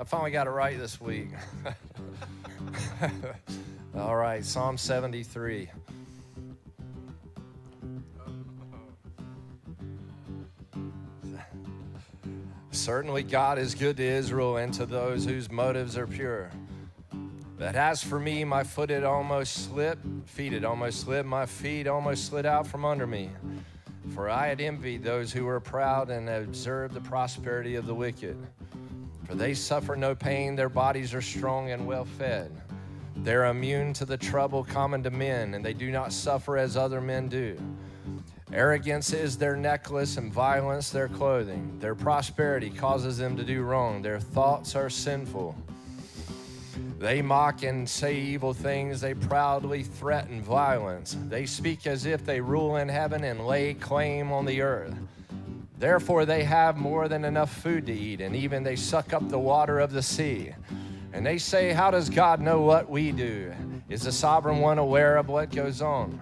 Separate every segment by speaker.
Speaker 1: I finally got it right this week. All right, Psalm 73. Certainly, God is good to Israel and to those whose motives are pure. But as for me, my foot had almost slipped, feet had almost slipped, my feet almost slid out from under me. For I had envied those who were proud and observed the prosperity of the wicked. For they suffer no pain, their bodies are strong and well fed. They're immune to the trouble common to men, and they do not suffer as other men do. Arrogance is their necklace, and violence their clothing. Their prosperity causes them to do wrong, their thoughts are sinful. They mock and say evil things. They proudly threaten violence. They speak as if they rule in heaven and lay claim on the earth. Therefore, they have more than enough food to eat, and even they suck up the water of the sea. And they say, How does God know what we do? Is the sovereign one aware of what goes on?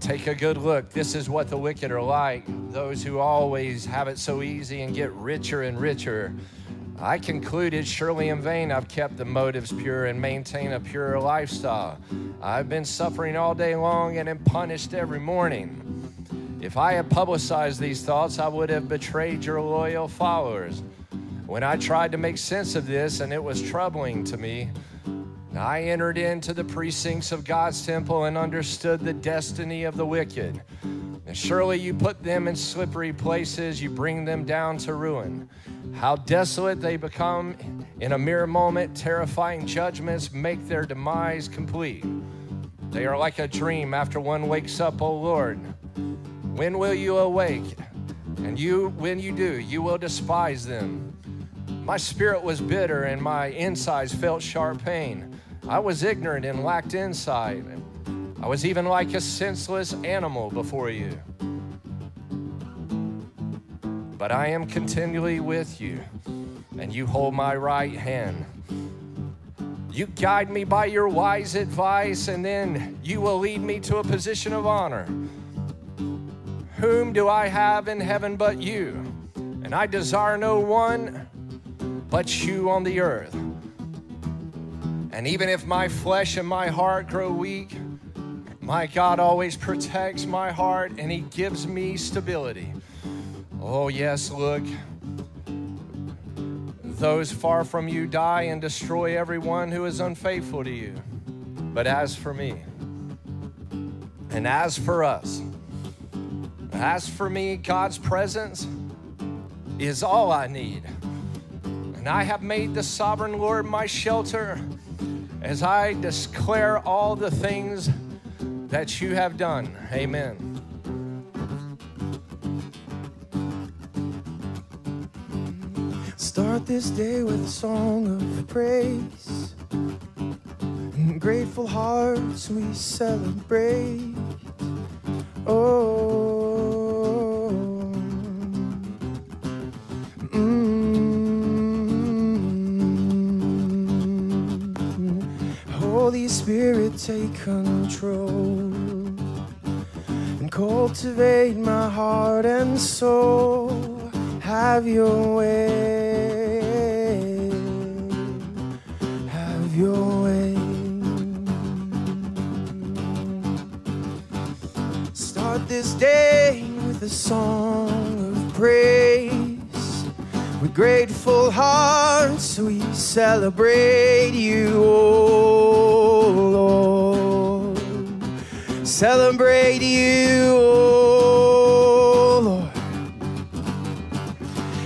Speaker 1: Take a good look. This is what the wicked are like those who always have it so easy and get richer and richer. I concluded, surely in vain I've kept the motives pure and maintain a pure lifestyle. I've been suffering all day long and am punished every morning. If I had publicized these thoughts, I would have betrayed your loyal followers. When I tried to make sense of this and it was troubling to me, I entered into the precincts of God's temple and understood the destiny of the wicked. And surely you put them in slippery places, you bring them down to ruin. How desolate they become in a mere moment, terrifying judgments make their demise complete. They are like a dream after one wakes up, O oh Lord. When will you awake? And you, when you do, you will despise them. My spirit was bitter and my insides felt sharp pain. I was ignorant and lacked insight. I was even like a senseless animal before you but I am continually with you, and you hold my right hand. You guide me by your wise advice, and then you will lead me to a position of honor. Whom do I have in heaven but you? And I desire no one but you on the earth. And even if my flesh and my heart grow weak, my God always protects my heart and He gives me stability. Oh, yes, look. Those far from you die and destroy everyone who is unfaithful to you. But as for me, and as for us, as for me, God's presence is all I need. And I have made the sovereign Lord my shelter as I declare all the things that you have done. Amen.
Speaker 2: Start this day with a song of praise. In grateful hearts we celebrate. Oh. Take control and cultivate my heart and soul. Have your way. Have your way. Start this day with a song of praise. With grateful hearts, we celebrate you, Celebrate you, oh Lord.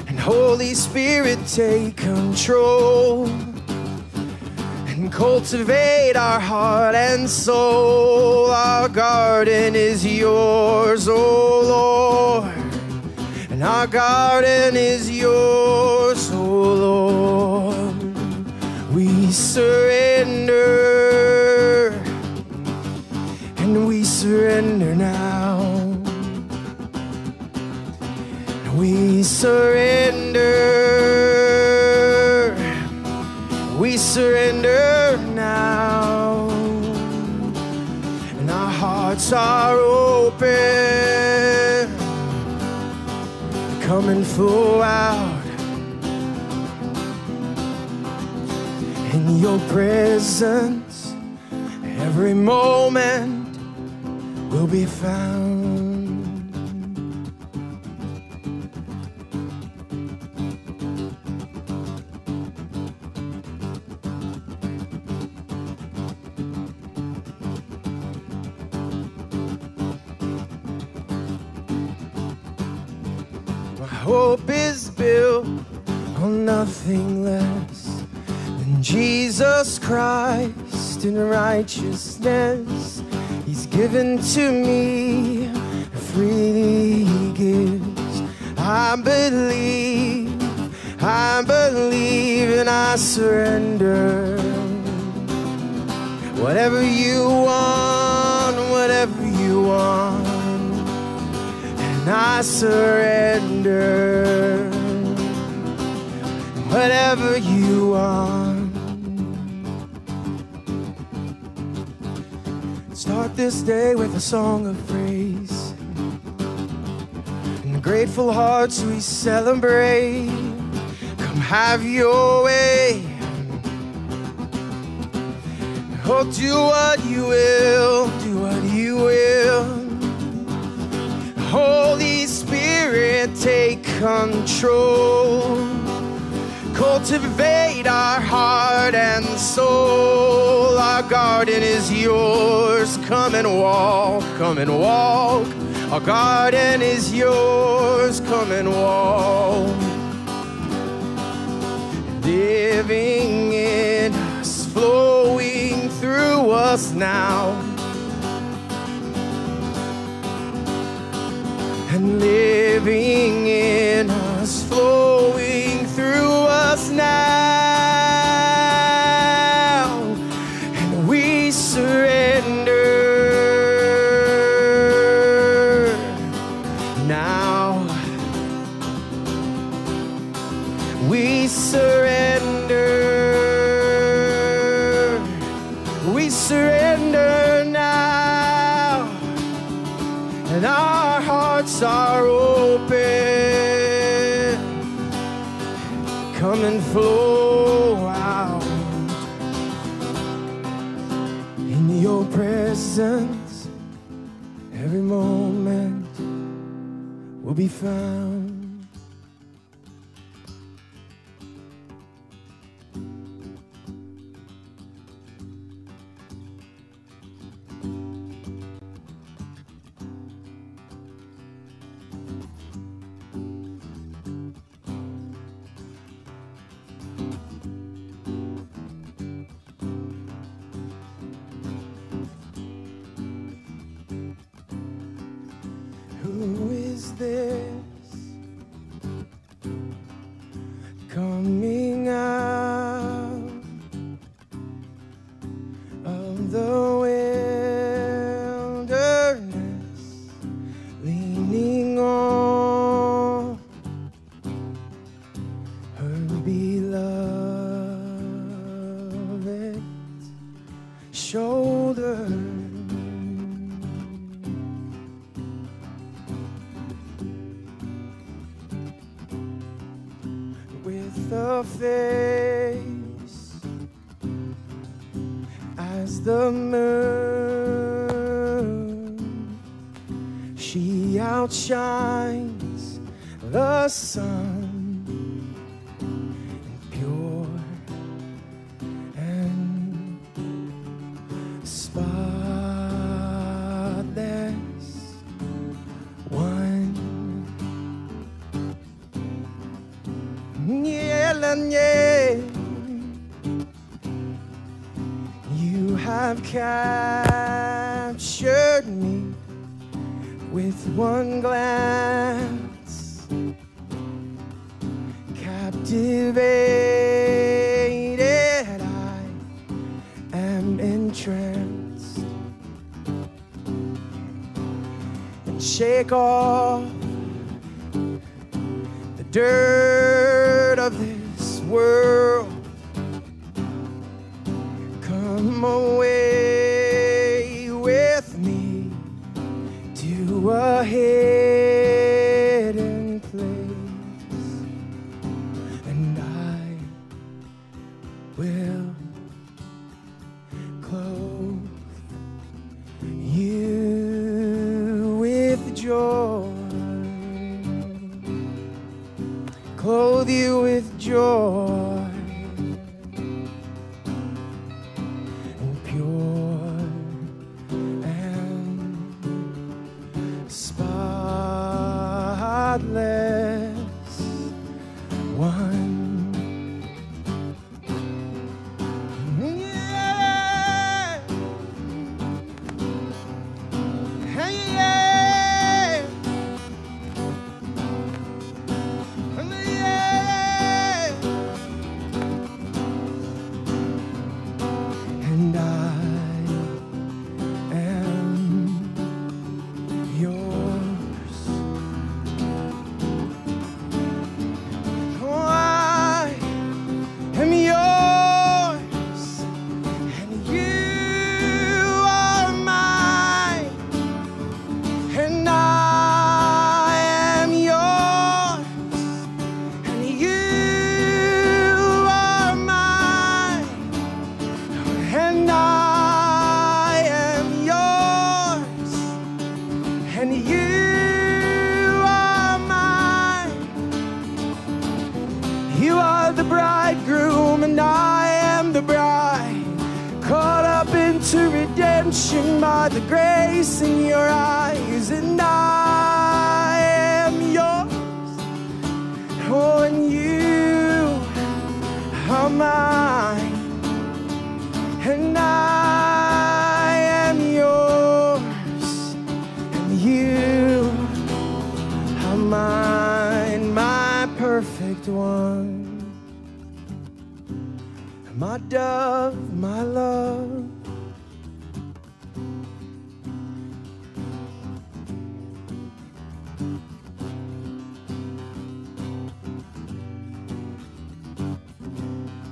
Speaker 2: And Holy Spirit, take control and cultivate our heart and soul. Our garden is yours, oh Lord, and our garden is yours, oh Lord. We surrender, surrender now. We surrender. We surrender now. And our hearts are open. Come and flow out. In your presence, every moment will be found. My hope is built on nothing less than Jesus Christ in righteousness. Given to me, freely He gives. I believe, I believe, and I surrender. Whatever you want, whatever you want and I surrender. Whatever you want. Start this day with a song of praise. And grateful hearts we celebrate. Come have your way. Oh, do what you will, do what you will. Holy Spirit, take control. Cultivate our heart and soul. Our garden is yours. Come and walk, come and walk. Our garden is yours. Come and walk. Living in us, flowing through us now. and living in us, flowing us found.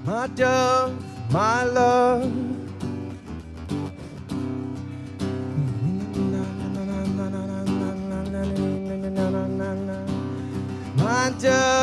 Speaker 2: My dove, my love. My dove,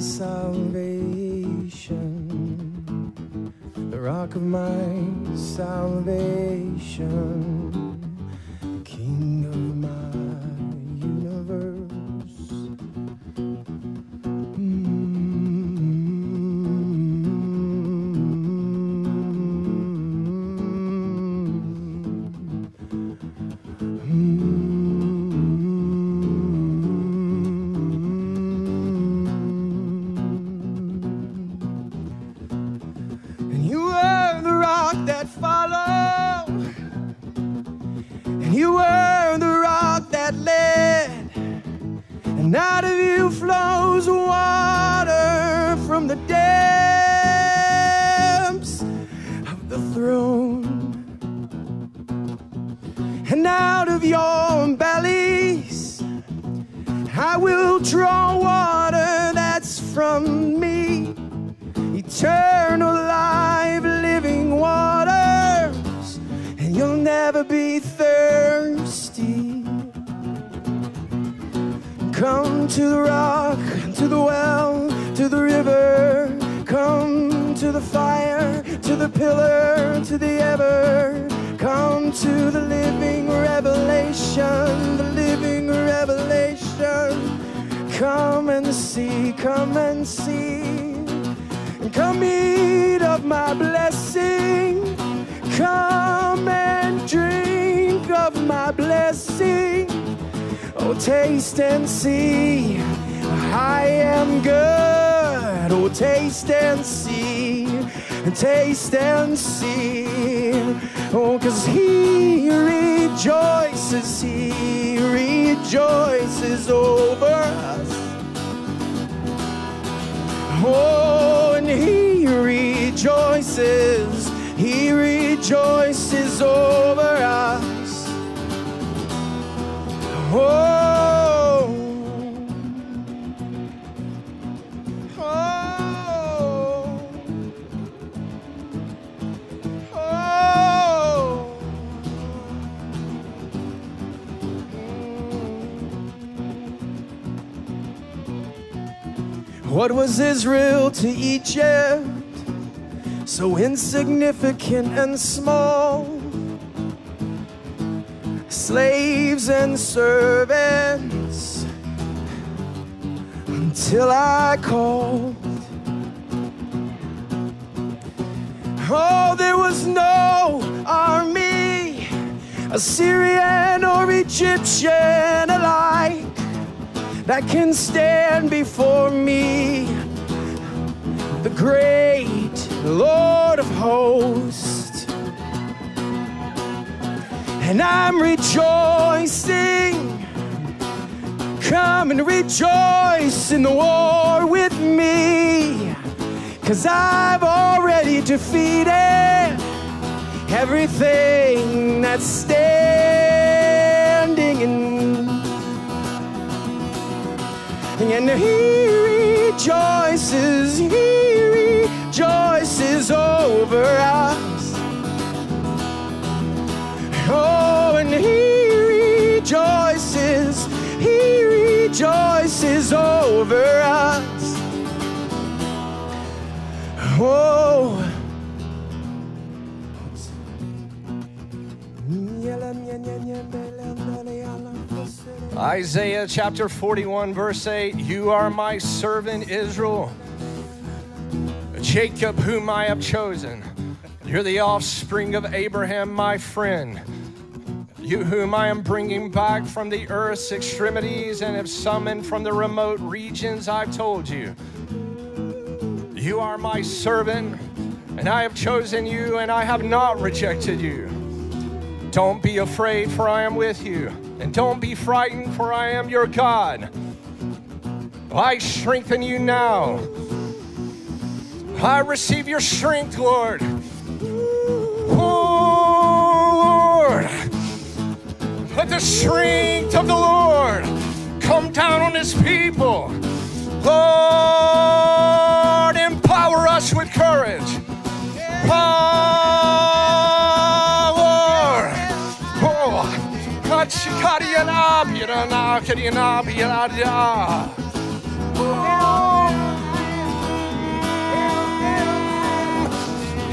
Speaker 2: salvation. to Egypt, so insignificant and small. Slaves and servants, until I called. Oh, there was no army, Assyrian or Egyptian alike, that can stand before me. Great Lord of hosts. And I'm rejoicing. Come and rejoice in the war with me. Cause I've already defeated everything that's standing in. And he rejoices, he rejoices over us. Oh, and he rejoices, he rejoices over us. Oh.
Speaker 1: Isaiah chapter 41, verse 8 You are my servant Israel, Jacob, whom I have chosen. You're the offspring of Abraham, my friend. You, whom I am bringing back from the earth's extremities and have summoned from the remote regions, I've told you. You are my servant, and I have chosen you, and I have not rejected you. Don't be afraid, for I am with you. And don't be frightened, for I am your God. I strengthen you now. I receive your strength, Lord. Oh, Lord. Let the strength of the Lord come down on his people. Lord, empower us with courage. Power. Oh, oh Kachikariana, Birana, Kariana,
Speaker 2: oh,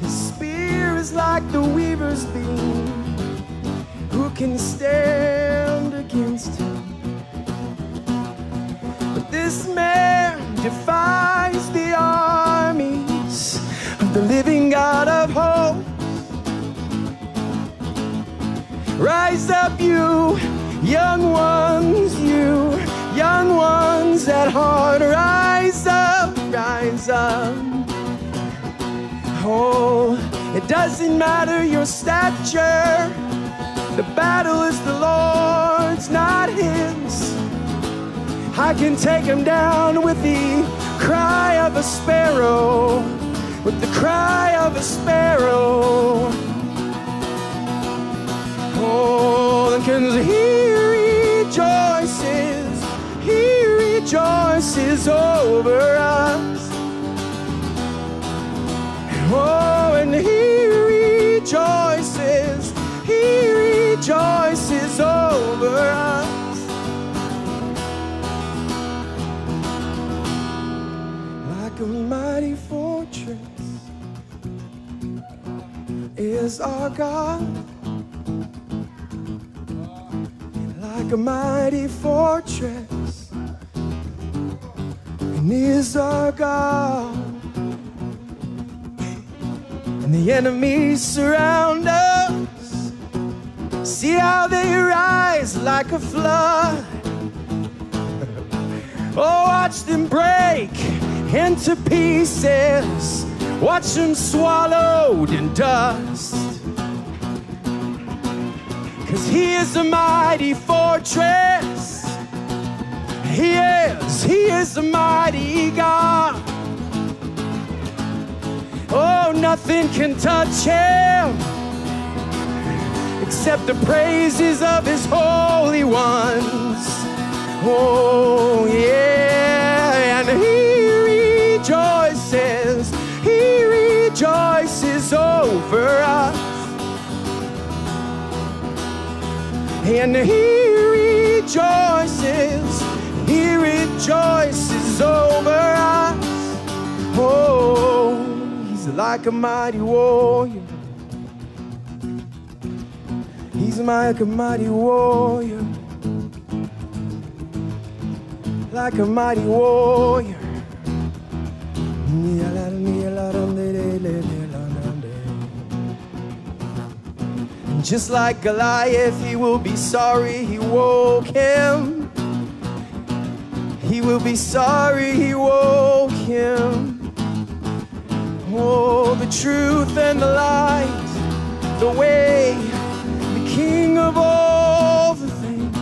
Speaker 2: His spear is like the weaver's beam. Who can stand against him? But this man defies the armies of the living God of hope. Rise up, you young ones, you young ones at heart. Rise up, rise up. Oh, it doesn't matter your stature. The battle is the Lord's, not His. I can take him down with the cry of a sparrow, with the cry of a sparrow. Oh, cause he rejoices, rejoices over us. Oh, and he rejoices, he rejoices over us. Like a mighty fortress is our God. like a mighty fortress, and is our God. And the enemies surround us. See how they rise like a flood. Oh, watch them break into pieces. Watch them swallowed in dust. Cause he is a mighty fortress. He is, he is a mighty God. Oh, nothing can touch him except the praises of his holy ones. Oh, yeah, and he rejoices, he rejoices for us. And he rejoices, he rejoices over us. Oh, he's like a mighty warrior. He's like a mighty warrior. Like a mighty warrior. Just like Goliath, he will be sorry he woke him. He will be sorry he woke him. Oh, the truth and the light, the way, the King of all the things.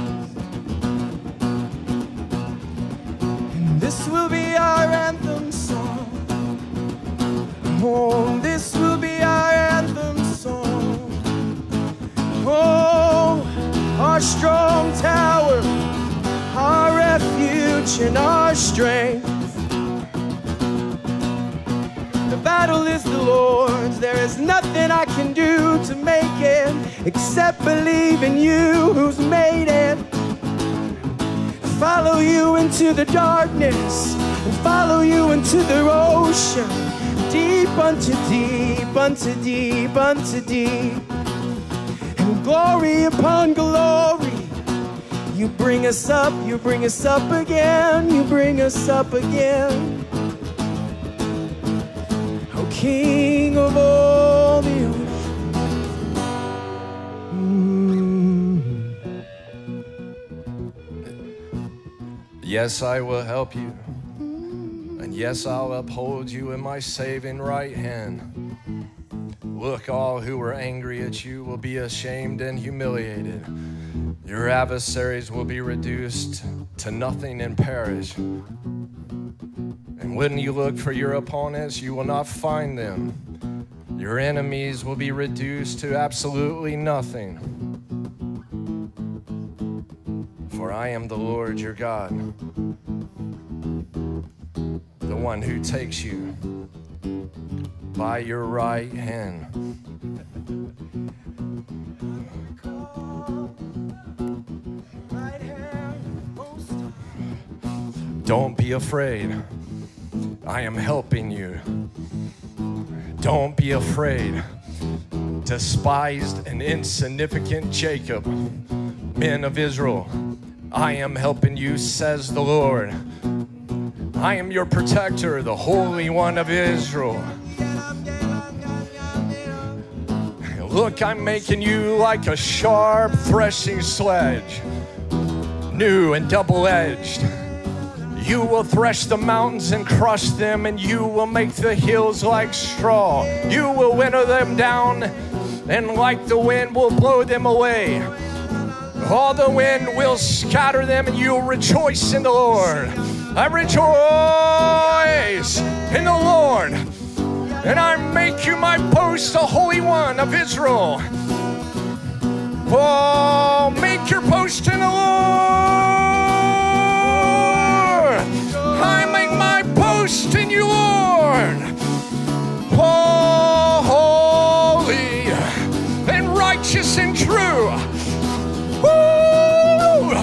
Speaker 2: And this will be our anthem song. Oh, this will be our anthem song. Oh, our strong tower, our refuge and our strength. The battle is the Lord's. There is nothing I can do to make it except believe in you who's made it. Follow you into the darkness and follow you into the ocean. Deep unto deep, unto deep, unto deep. And glory upon glory. You bring us up, you bring us up again, you bring us up again. Oh, King of all the ocean.
Speaker 1: Yes, I will help you. And yes, I'll uphold you in my saving right hand. Look, all who were angry at you will be ashamed and humiliated. Your adversaries will be reduced to nothing and perish. And when you look for your opponents, you will not find them. Your enemies will be reduced to absolutely nothing. For I am the Lord your God, the one who takes you by your right hand. Don't be afraid. I am helping you. Don't be afraid. Despised and insignificant Jacob, men of Israel, I am helping you, says the Lord. I am your protector, the Holy One of Israel. Look, I'm making you like a sharp threshing sledge, new and double edged. You will thresh the mountains and crush them, and you will make the hills like straw. You will winnow them down, and like the wind will blow them away. All the wind will scatter them, and you'll rejoice in the Lord. I rejoice in the Lord, and I make you my post, the Holy One of Israel. Oh, make your post in the Lord. Make my post in you, Lord. Holy and righteous and true. Woo!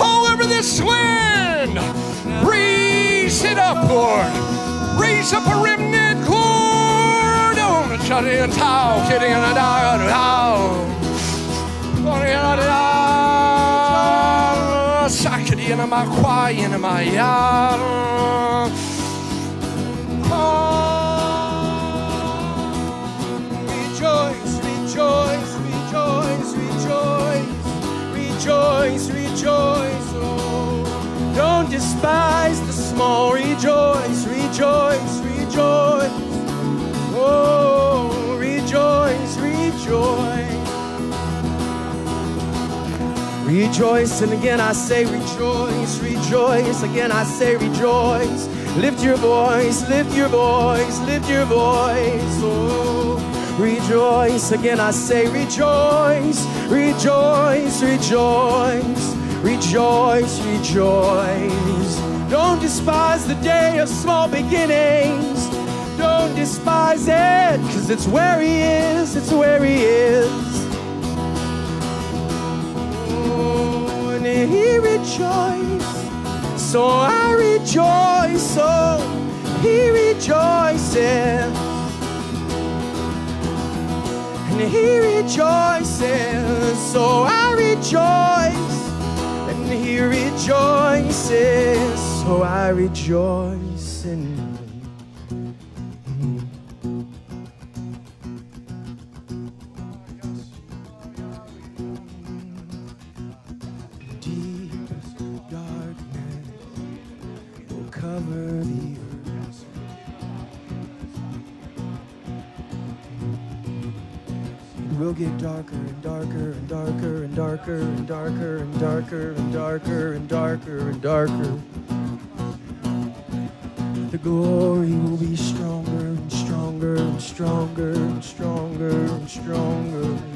Speaker 1: All over this land. Raise it up, Lord. Raise up a remnant, Lord. Oh, kwai and my yard.
Speaker 2: Oh, rejoice, rejoice, rejoice, rejoice, rejoice, rejoice. Oh, don't despise the small. Rejoice, rejoice, rejoice. Oh, rejoice, rejoice. Rejoice, and again I say rejoice, rejoice. Again I say rejoice. Lift your voice, lift your voice, lift your voice. Oh, rejoice. Again I say rejoice, rejoice, rejoice, rejoice, rejoice. Don't despise the day of small beginnings. Don't despise it, cause it's where he is, it's where he is. He rejoiced, so I rejoice, so he rejoices. And he rejoices, so I rejoice. And he rejoices, so I rejoice darker and darker and darker and darker and darker and darker. The glory will be stronger and stronger and stronger and stronger and stronger.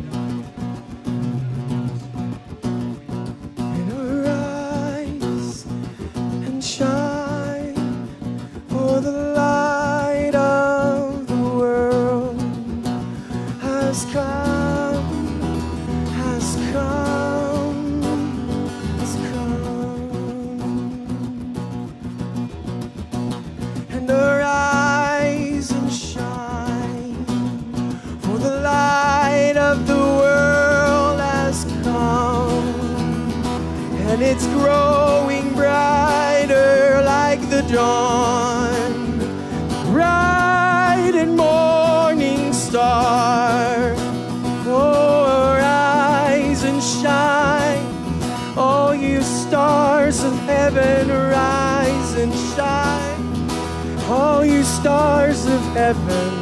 Speaker 2: Heaven.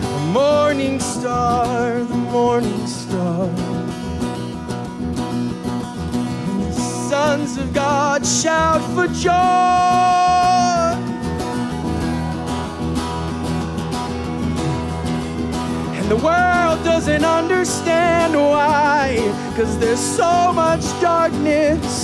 Speaker 2: The morning star, the morning star. And the sons of God shout for joy. And the world doesn't understand why, because there's so much darkness.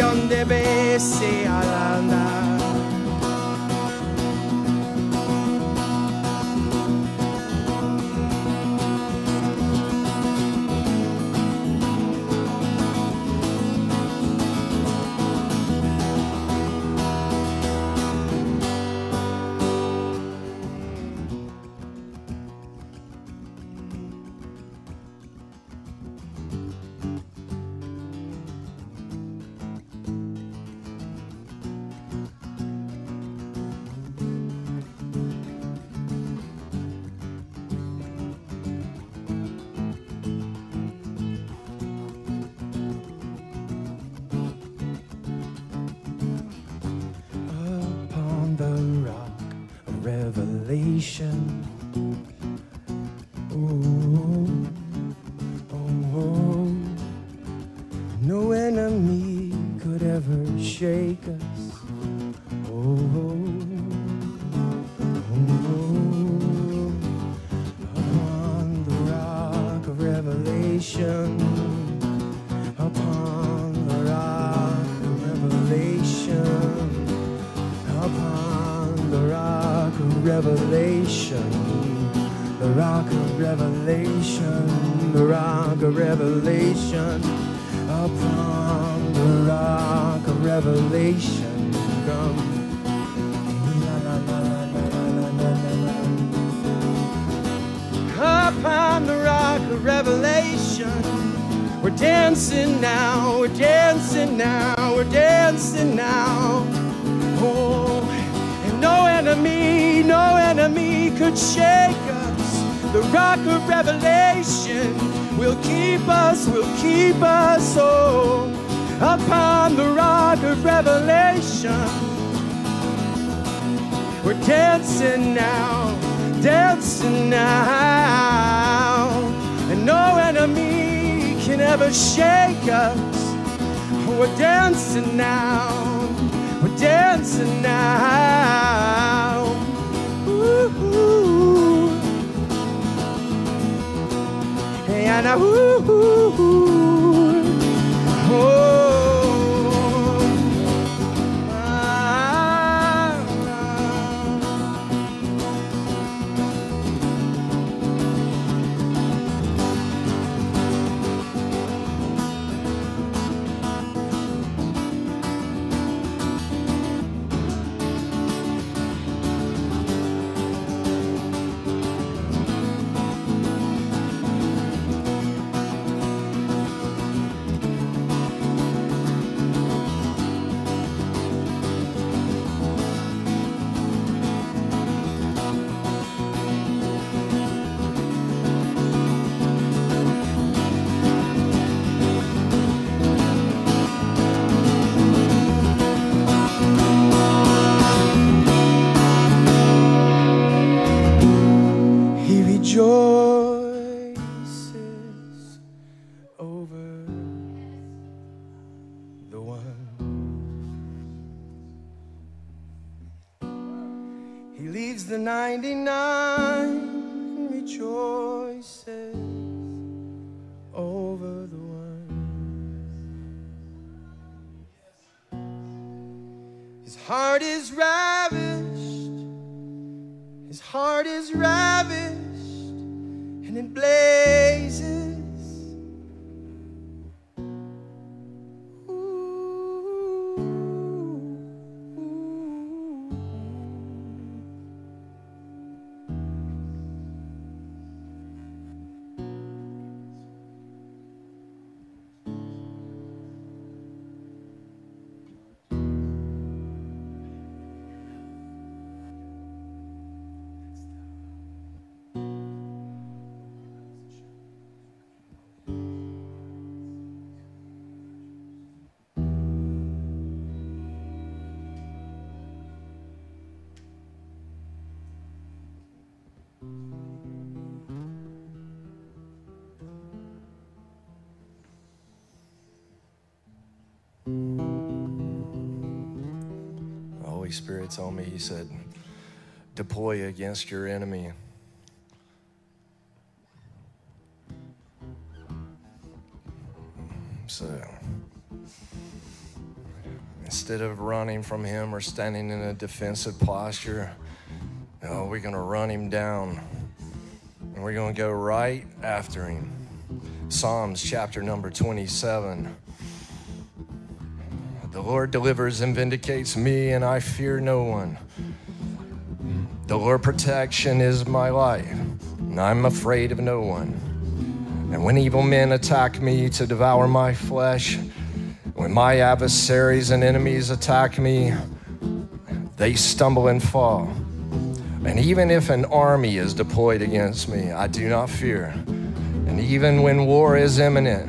Speaker 2: millón de veces andar. Shake us. We're dancing now, we're dancing now. Ooh, and I, ooh,
Speaker 1: Holy Spirit told me, He said, deploy against your enemy. So instead of running from Him or standing in a defensive posture, no, we're going to run Him down and we're going to go right after Him. Psalms chapter number 27. Lord delivers and vindicates me, and I fear no one. The Lord protection is my life, and I'm afraid of no one. And when evil men attack me to devour my flesh, when my adversaries and enemies attack me, they stumble and fall. And even if an army is deployed against me, I do not fear. And even when war is imminent,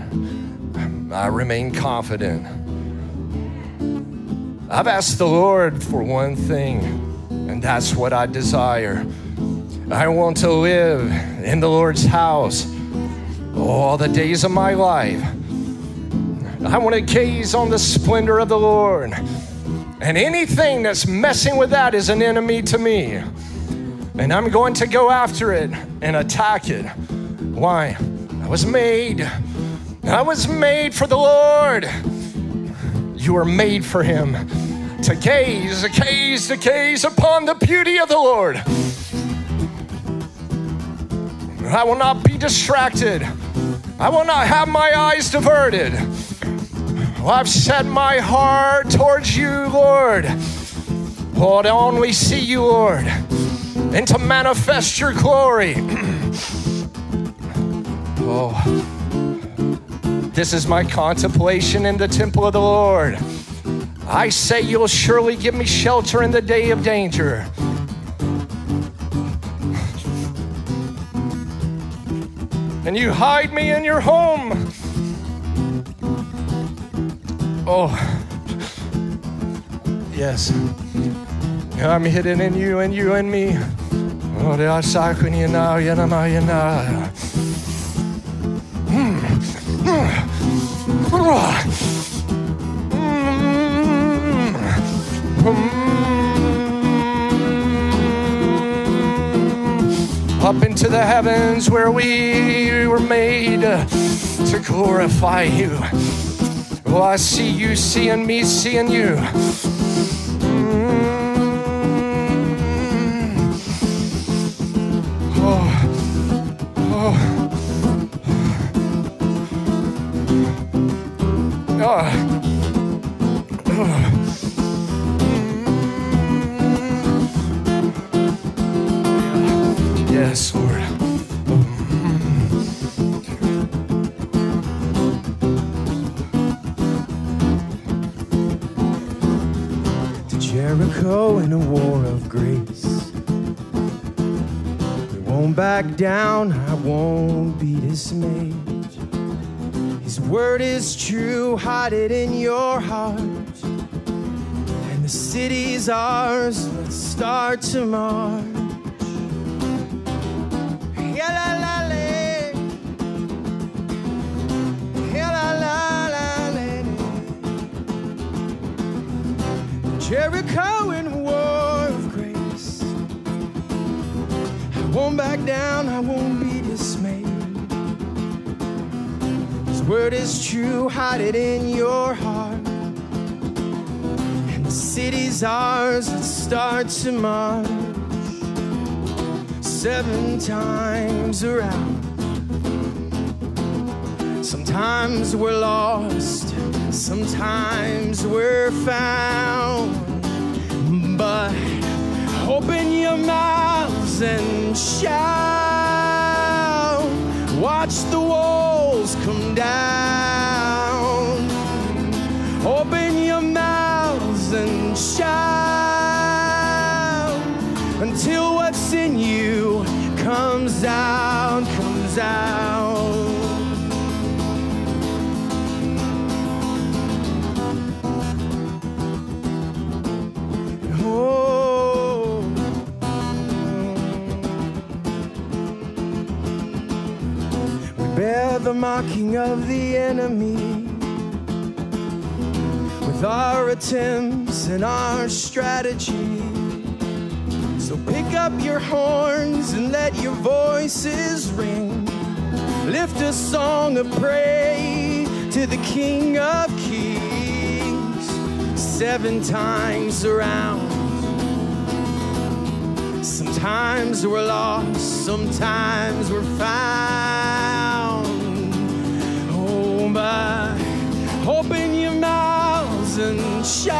Speaker 1: I remain confident. I've asked the Lord for one thing, and that's what I desire. I want to live in the Lord's house all the days of my life. I want to gaze on the splendor of the Lord. And anything that's messing with that is an enemy to me. And I'm going to go after it and attack it. Why? I was made. I was made for the Lord. You are made for Him to gaze, to gaze, to gaze upon the beauty of the Lord. I will not be distracted. I will not have my eyes diverted. I've set my heart towards you, Lord. Oh, to only see you, Lord, and to manifest your glory. oh, this is my contemplation in the temple of the Lord. I say you'll surely give me shelter in the day of danger. And you hide me in your home. Oh, yes. I'm hidden in you and you in me. Oh, they are you now, you know, you know. Hmm. Hmm. Into the heavens where we were made to glorify you. Oh, I see you seeing me, seeing you.
Speaker 2: In a war of grace. We won't back down, I won't be dismayed. His word is true, hide it in your heart. And the city's ours, let's start to march. Won't back down, I won't be dismayed. His word is true, hide it in your heart. And the city's ours, let's start to march. Seven times around. Sometimes we're lost, sometimes we're found. But open your and shout. Watch the walls come down. Open your mouths and shout until what's in you comes out, comes out. The mocking of the enemy with our attempts and our strategy. So pick up your horns and let your voices ring. Lift a song of praise to the King of Kings. Seven times around. Sometimes we're lost, sometimes we're found. But open your mouths and shout,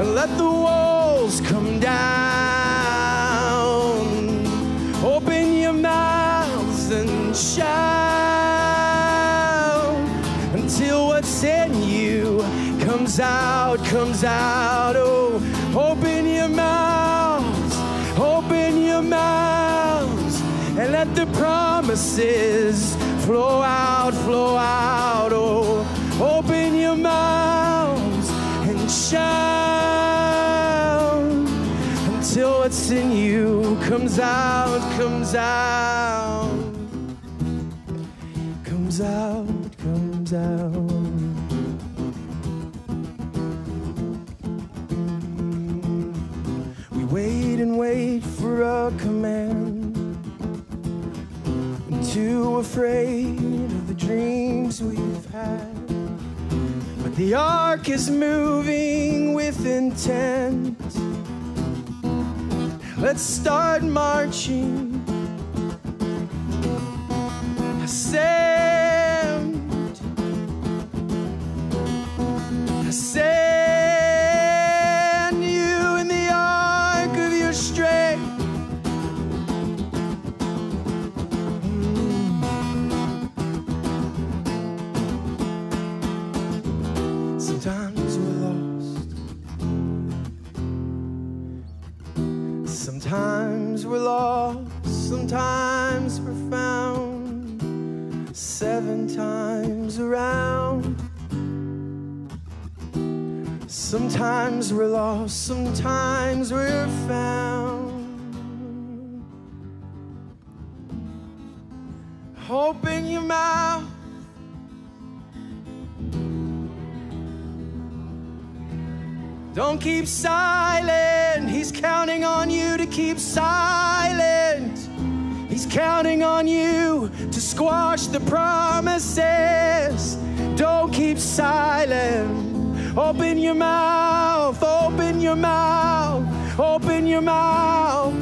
Speaker 2: and let the walls come down. Open your mouths and shout until what's in you comes out, comes out. Oh, open your mouths, open your mouths, and let the promises flow out, flow out. Oh, open your mouths and shout until what's in you comes out, comes out, comes out, comes out. We wait and wait for a command. Too afraid of the dreams we've had. But the ark is moving with intent. Let's start marching. Ascend. Ascend. We're lost, sometimes we're found, seven times around. Sometimes we're lost, sometimes we're found. Open your mouth. Don't keep silent. He's counting on you to keep silent. He's counting on you to squash the promises. Don't keep silent. Open your mouth, open your mouth, open your mouth.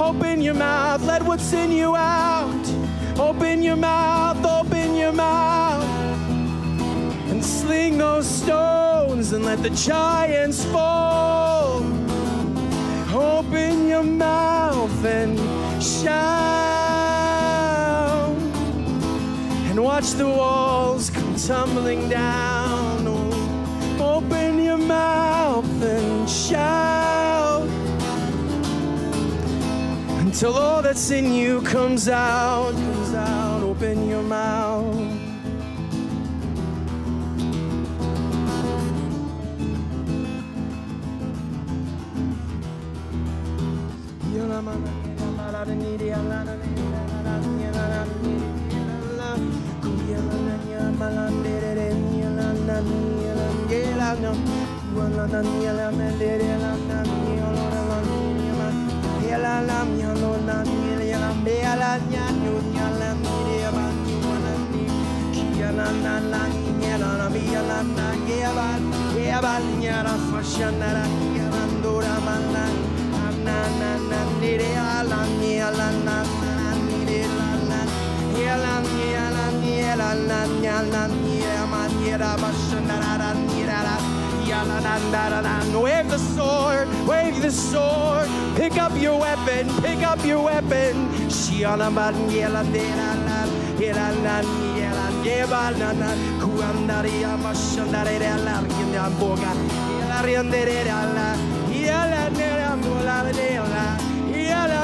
Speaker 2: Open your mouth, let what's in you out. Open your mouth, open your mouth. Sling those stones and let the giants fall. Open your mouth and shout. And watch the walls come tumbling down. Open your mouth and shout until all that's in you comes out, comes out. Open your mouth. Yeah, I'm for sure that I'm man. I'm not. Wave the sword, wave the sword. Pick up your weapon, pick up your weapon. Shiana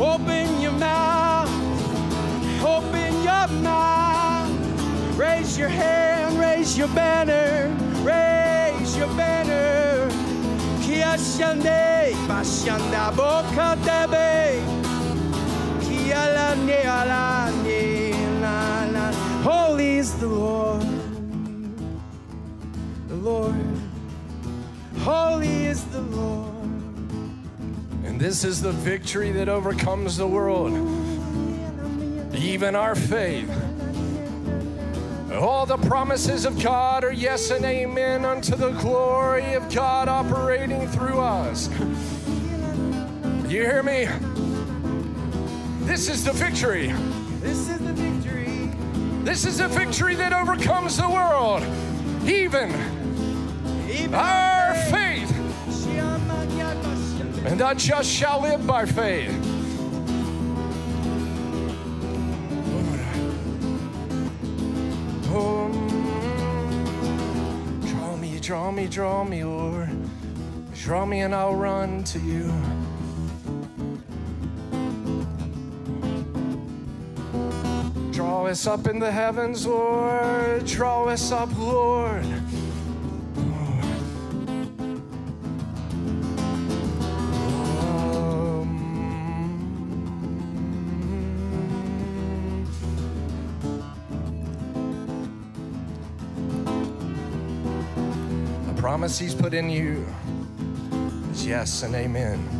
Speaker 2: open your mouth, open your mouth, raise your hand, raise your banner, raise your banner. Kiashande, bashanda boka debe. Kialane alane la la. Holy is the Lord, the Lord. Holy is the Lord.
Speaker 1: This is the victory that overcomes the world, even our faith. All the promises of God are yes and amen unto the glory of God operating through us. You hear me? This is the victory.
Speaker 2: This is the victory.
Speaker 1: This is a victory that overcomes the world, even
Speaker 2: Even
Speaker 1: our faith. And I just shall live by faith. Oh, mm. draw me, draw me, draw me, Lord. Draw me and I'll run to you. Draw us up in the heavens, Lord. Draw us up, Lord. Promise He's put in you is yes and amen.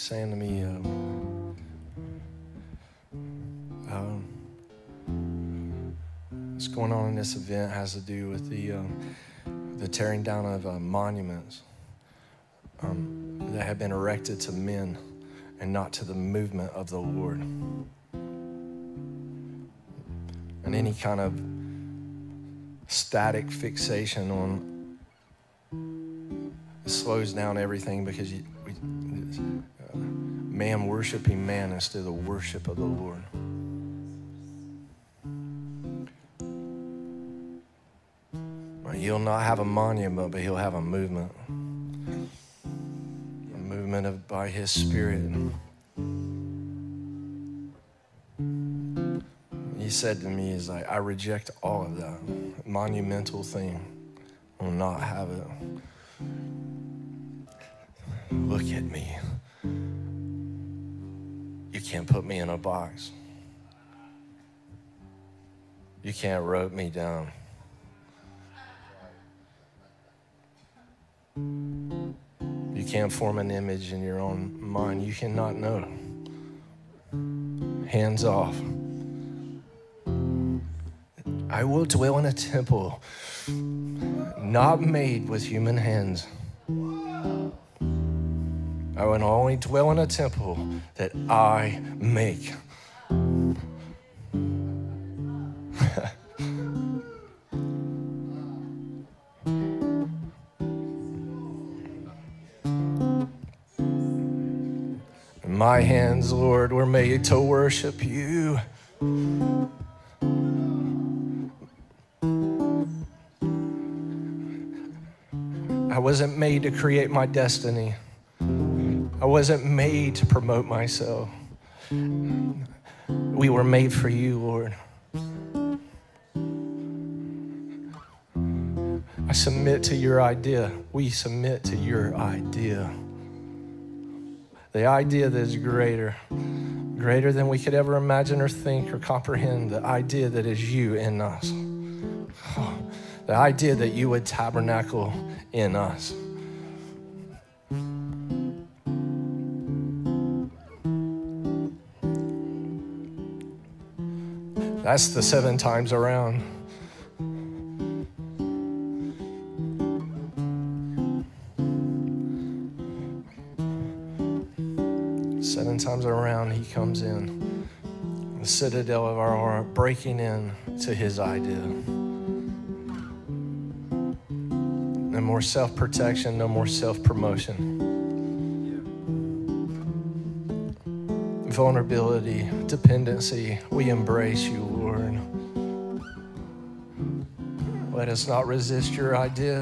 Speaker 1: keeps saying to me, um, um, what's going on in this event has to do with the um, the tearing down of uh, monuments um, that have been erected to men and not to the movement of the Lord. And any kind of static fixation on slows down everything because you, man worshiping man instead of the worship of the Lord. He'll not have a monument, but he'll have a movement. A movement of by his spirit. He said to me, "Is like I reject all of that monumental thing. I will not have it. Put me in a box. You can't rope me down. You can't form an image in your own mind. You cannot know. Hands off. I will dwell in a temple not made with human hands. I only dwell in a temple that I make. My hands, Lord, were made to worship you. I wasn't made to create my destiny. Wasn't made to promote myself. We were made for you, Lord. I submit to your idea. We submit to your idea. The idea that is greater, greater than we could ever imagine or think or comprehend. The idea that is you in us. The idea that you would tabernacle in us. That's the seven times around. Seven times around, he comes in, the citadel of our heart, breaking in to his idea. No more self protection, no more self promotion. Vulnerability, dependency, we embrace you, Let us not resist your idea.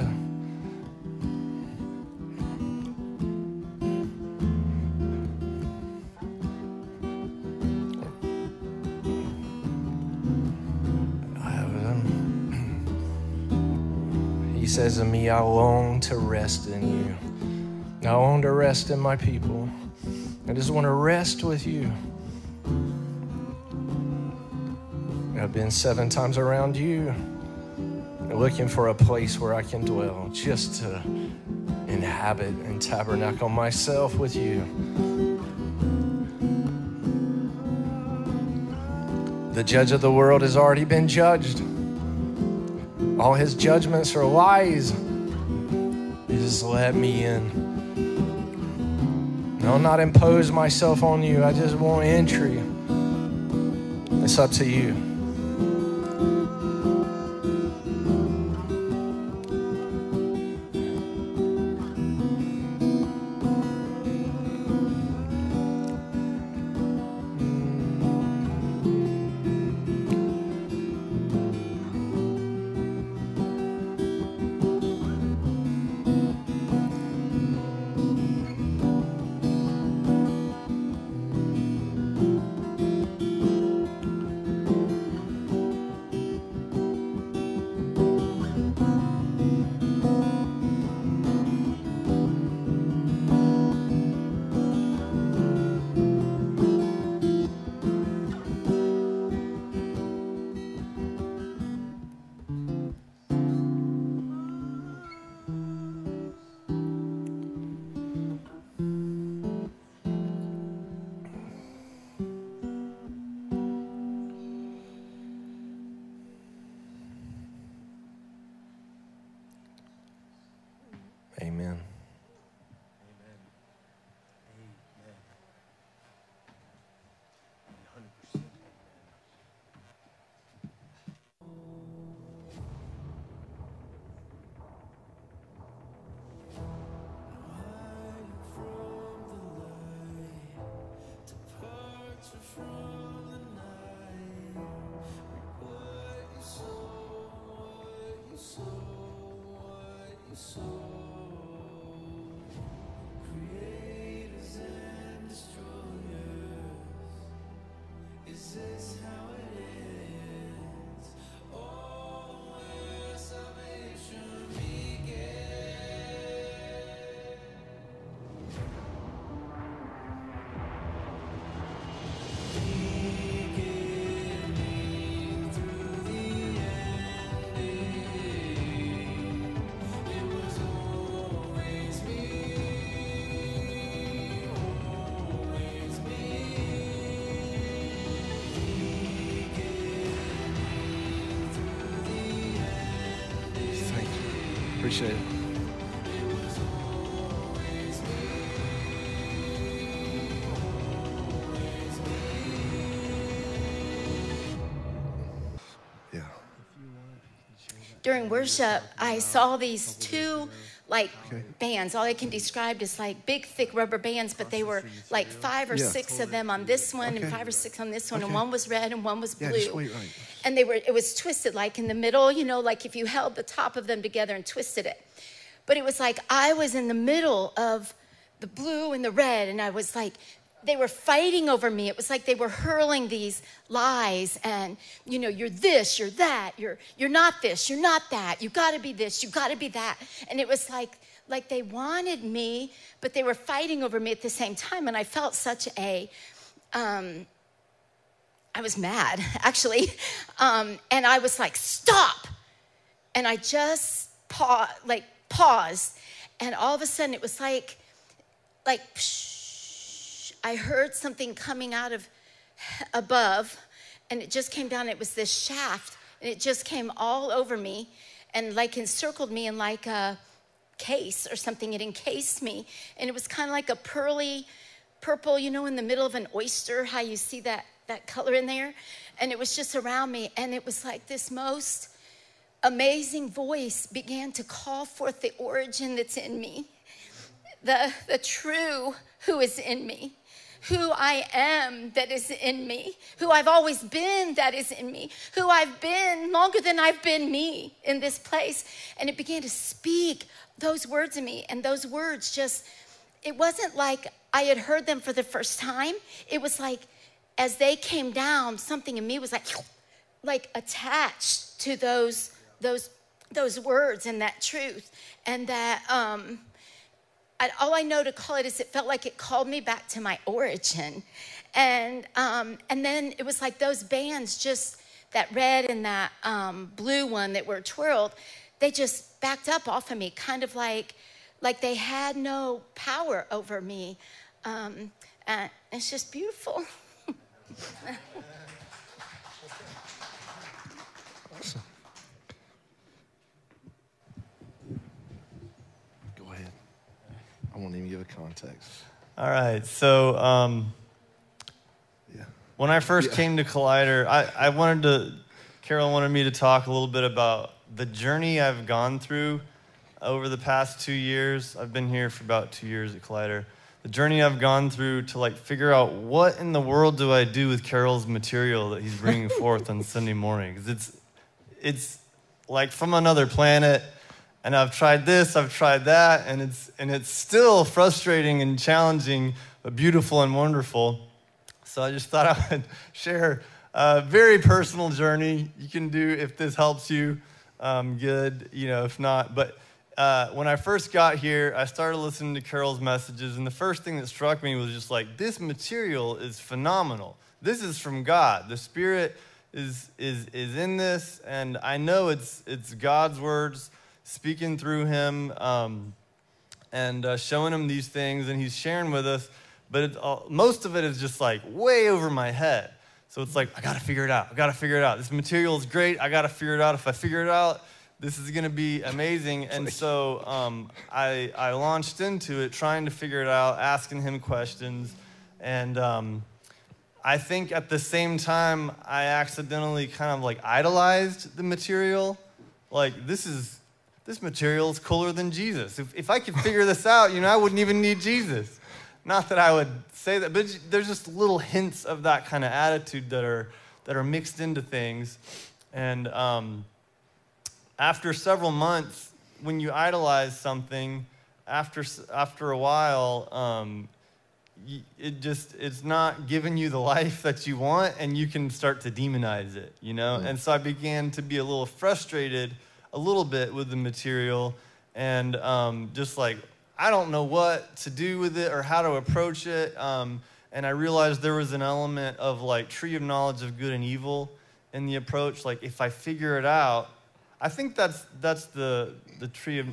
Speaker 1: He says of me, I long to rest in you. I long to rest in my people. I just want to rest with you. I've been seven times around you, looking for a place where I can dwell, just to inhabit and tabernacle myself with you. The judge of the world has already been judged. All his judgments are lies. Just let me in. I'll not impose myself on you. I just want entry. It's up to you.
Speaker 3: During worship, I saw these two like bands. All I can describe is like big, thick rubber bands, but they were like five or
Speaker 4: Yeah.
Speaker 3: six of them on this one and five or six on this one, and one was red and one was blue.
Speaker 4: Yeah, wait right.
Speaker 3: And they were it was twisted like in the middle, you know, like if you held the top of them together and twisted it. But it was like I was in the middle of the blue and the red, and I was like, they were fighting over me. It was like they were hurling these lies and, you know, you're this, you're that, you're you're not this, you're not that, you gotta be this, you gotta be that. And it was like like they wanted me, but they were fighting over me at the same time. And I felt such a um, I was mad, actually. Um, and I was like, stop. And I just paused, like paused. And all of a sudden it was like, like, psh, I heard something coming out of above and it just came down. It was this shaft and it just came all over me and like encircled me in like a case or something. It encased me and it was kind of like a pearly purple, you know, in the middle of an oyster, how you see that, that color in there. And it was just around me and it was like this most amazing voice began to call forth the origin that's in me the, the true who is in me, who I am that is in me, who I've always been that is in me, who I've been longer than I've been me in this place. And it began to speak those words in me. And those words just, it wasn't like I had heard them for the first time. It was like as they came down, something in me was like, like attached to those, those, those words and that truth. And that, um, I, all I know to call it is it felt like it called me back to my origin. And, um, and then it was like those bands, just that red and that um, blue one that were twirled, they just backed up off of me, kind of like, like they had no power over me. Um, and it's just beautiful.
Speaker 4: Go ahead. I won't even give a context.
Speaker 5: All right. So um,
Speaker 4: Yeah.
Speaker 5: when I first
Speaker 4: Yeah.
Speaker 5: came to Collider, I, I wanted to, Carol wanted me to talk a little bit about the journey I've gone through over the past two years. I've been here for about two years at Collider. The journey I've gone through to like figure out what in the world do I do with Carol's material that he's bringing forth on Sunday morning? 'Cause it's, it's like from another planet and I've tried this, I've tried that, and it's and it's still frustrating and challenging, but beautiful and wonderful. So I just thought I would share a very personal journey. You can do if this helps you, um, good. You know, if not, but. Uh, when I first got here, I started listening to Carol's messages, and the first thing that struck me was just like, this material is phenomenal. This is from God. The Spirit is, is, is in this, and I know it's, it's God's words speaking through him um, and uh, showing him these things, and he's sharing with us. But most of it is just like way over my head. So it's like, I gotta figure it out. I gotta figure it out. This material is great. I gotta figure it out. If I figure it out, this is to be amazing. And so um, I, I launched into it, trying to figure it out, asking him questions. And um, I think at the same time, I accidentally kind of like idolized the material. Like, this is, this material is cooler than Jesus. If, if I could figure this out, you know, I wouldn't even need Jesus. Not that I would say that, but there's just little hints of that kind of attitude that are, that are mixed into things. And um, after several months, when you idolize something, after, after a while, um, it just it's not giving you the life that you want and you can start to demonize it you know mm. and so i began to be a little frustrated a little bit with the material and um, just like i don't know what to do with it or how to approach it um, and i realized there was an element of like tree of knowledge of good and evil in the approach like if i figure it out i think that's that's the the tree of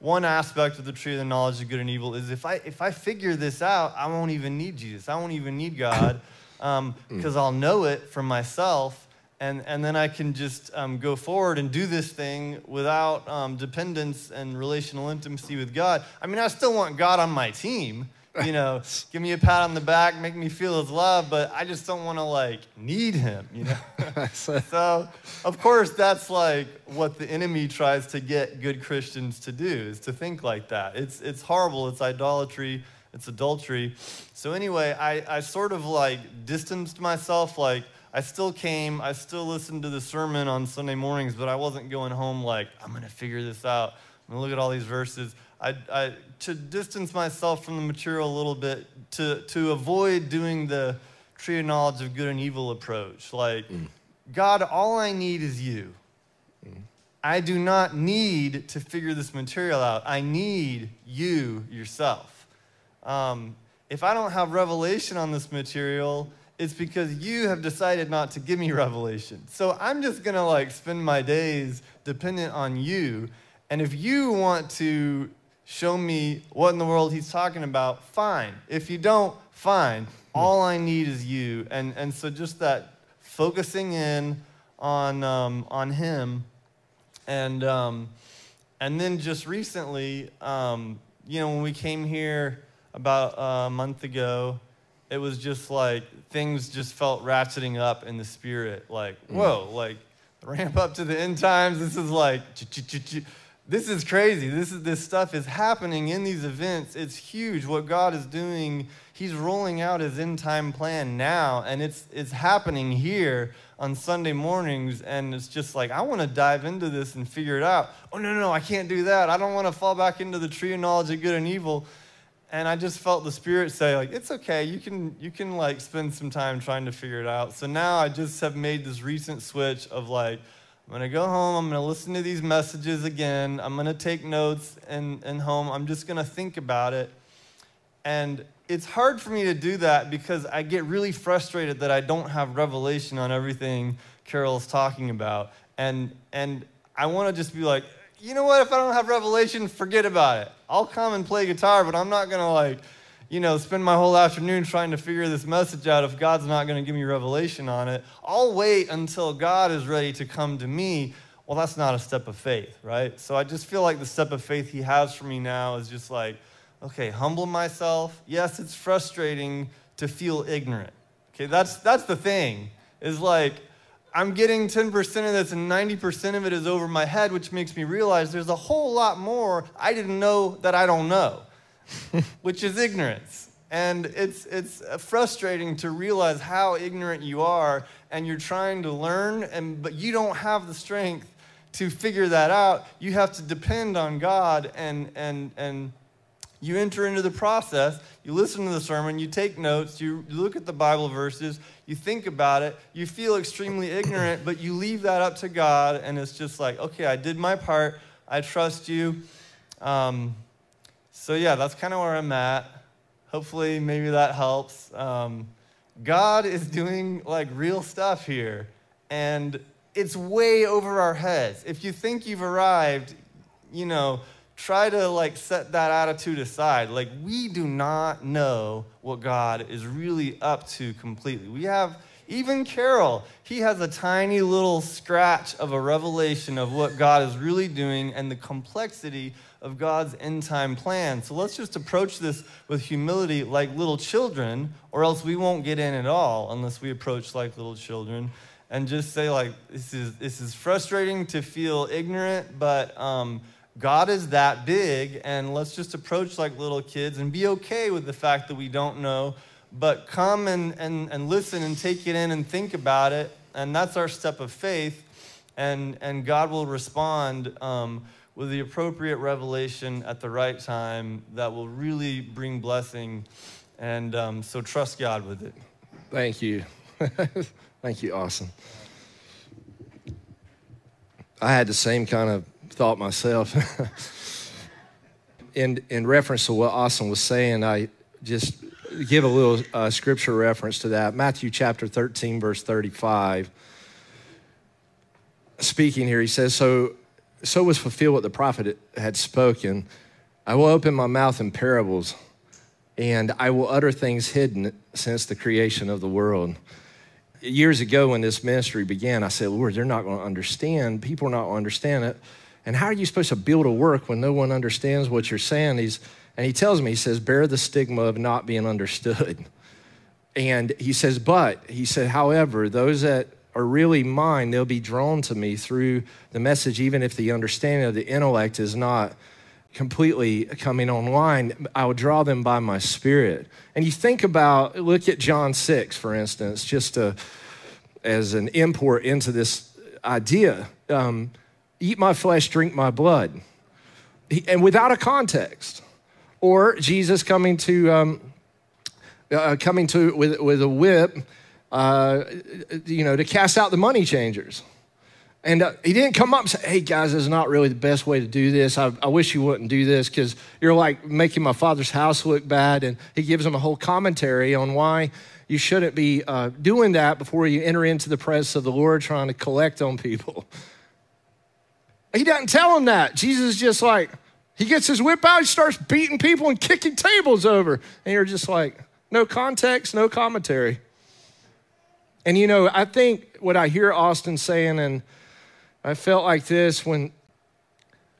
Speaker 5: one aspect of the tree of the knowledge of good and evil is if I, if I figure this out, I won't even need Jesus. I won't even need God because um, mm. I'll know it for myself. And, and then I can just um, go forward and do this thing without um, dependence and relational intimacy with God. I mean, I still want God on my team, you know, give me a pat on the back, make me feel his love, but I just don't want to like need him, you know. so, of course, that's like what the enemy tries to get good Christians to do is to think like that. It's it's horrible, it's idolatry, it's adultery. So anyway, I, I sort of like distanced myself like I still came, I still listened to the sermon on Sunday mornings, but I wasn't going home like, I'm going to figure this out. I'm going to look at all these verses. I, I, to distance myself from the material a little bit, to, to avoid doing the tree of knowledge of good and evil approach. Like, mm. God, all I need is you. Mm. I do not need to figure this material out. I need you yourself. Um, if I don't have revelation on this material, it's because you have decided not to give me revelation. So I'm just going to like spend my days dependent on you. And if you want to show me what in the world he's talking about, fine. If you don't, fine. All I need is you. And, and so just that focusing in on, um, on him. And, um, and then just recently, um, you know, when we came here about a month ago, it was just like things just felt ratcheting up in the spirit. Like, mm. whoa, like ramp up to the end times. This is like, this is crazy. This is this stuff is happening in these events. It's huge what God is doing. He's rolling out his end time plan now, and it's it's happening here on Sunday mornings. And it's just like I want to dive into this and figure it out. Oh no no, no, I can't do that. I don't want to fall back into the tree of knowledge of good and evil. And I just felt the Spirit say, like, it's okay. You can you can like spend some time trying to figure it out. So now I just have made this recent switch of like I'm to go home. I'm to listen to these messages again. I'm to take notes and, and home. I'm just to think about it. And it's hard for me to do that because I get really frustrated that I don't have revelation on everything Carol's talking about. And, and I want to just be like, you know what? If I don't have revelation, forget about it. I'll come and play guitar, but I'm not going to like you know, spend my whole afternoon trying to figure this message out if God's not going to give me revelation on it. I'll wait until God is ready to come to me. Well, that's not a step of faith, right? So I just feel like the step of faith He has for me now is just like, okay, humble myself. Yes, it's frustrating to feel ignorant. Okay, that's, that's the thing, is like, I'm getting 10% of this and 90% of it is over my head, which makes me realize there's a whole lot more I didn't know that I don't know. which is ignorance. And it's, it's frustrating to realize how ignorant you are, and you're trying to learn, and, but you don't have the strength to figure that out. You have to depend on God, and, and, and you enter into the process. You listen to the sermon, you take notes, you look at the Bible verses, you think about it, you feel extremely ignorant, but you leave that up to God, and it's just like, okay, I did my part, I trust you. Um, so, yeah, that's kind of where I'm at. Hopefully, maybe that helps. Um, God is doing like real stuff here, and it's way over our heads. If you think you've arrived, you know, try to like set that attitude aside. Like, we do not know what God is really up to completely. We have Even Carol, he has a tiny little scratch of a revelation of what God is really doing and the complexity of God's end time plan. So let's just approach this with humility like little children, or else we won't get in at all unless we approach like little children and just say like this is this is frustrating to feel ignorant, but um, God is that big, and let's just approach like little kids and be okay with the fact that we don't know, but come and, and, and listen and take it in and think about it. And that's our step of faith, and, and God will respond um, with the appropriate revelation at the right time that will really bring blessing. And um, so trust God with it.
Speaker 1: Thank you. Thank you, Austin. I had the same kind of thought myself. in, in reference to what Austin was saying, I just give a little uh, scripture reference to that. Matthew chapter 13, verse 35. Speaking here, he says, So, so was fulfilled what the prophet had spoken. I will open my mouth in parables, and I will utter things hidden since the creation of the world years ago when this ministry began, I said, Lord, they're not going to understand. People are not going to understand it. And how are you supposed to build a work when no one understands what you're saying? He's, and he tells me, he says, bear the stigma of not being understood. And he says, but, he said, however, those that are really mine, they'll be drawn to me through the message, even if the understanding of the intellect is not completely coming online. I will draw them by my spirit. And you think about, look at John 6, for instance, just to, as an import into this idea. Um, eat my flesh, drink my blood. And without a context. Or Jesus coming to, um, uh, coming to with, with a whip, uh, you know, to cast out the money changers. And uh, he didn't come up and say, hey, guys, this is not really the best way to do this. I, I wish you wouldn't do this because you're like making my father's house look bad. And he gives them a whole commentary on why you shouldn't be uh, doing that before you enter into the presence of the Lord trying to collect on people. He doesn't tell him that. Jesus is just like, he gets his whip out, he starts beating people and kicking tables over. And you're just like, no context, no commentary. And you know, I think what I hear Austin saying, and I felt like this when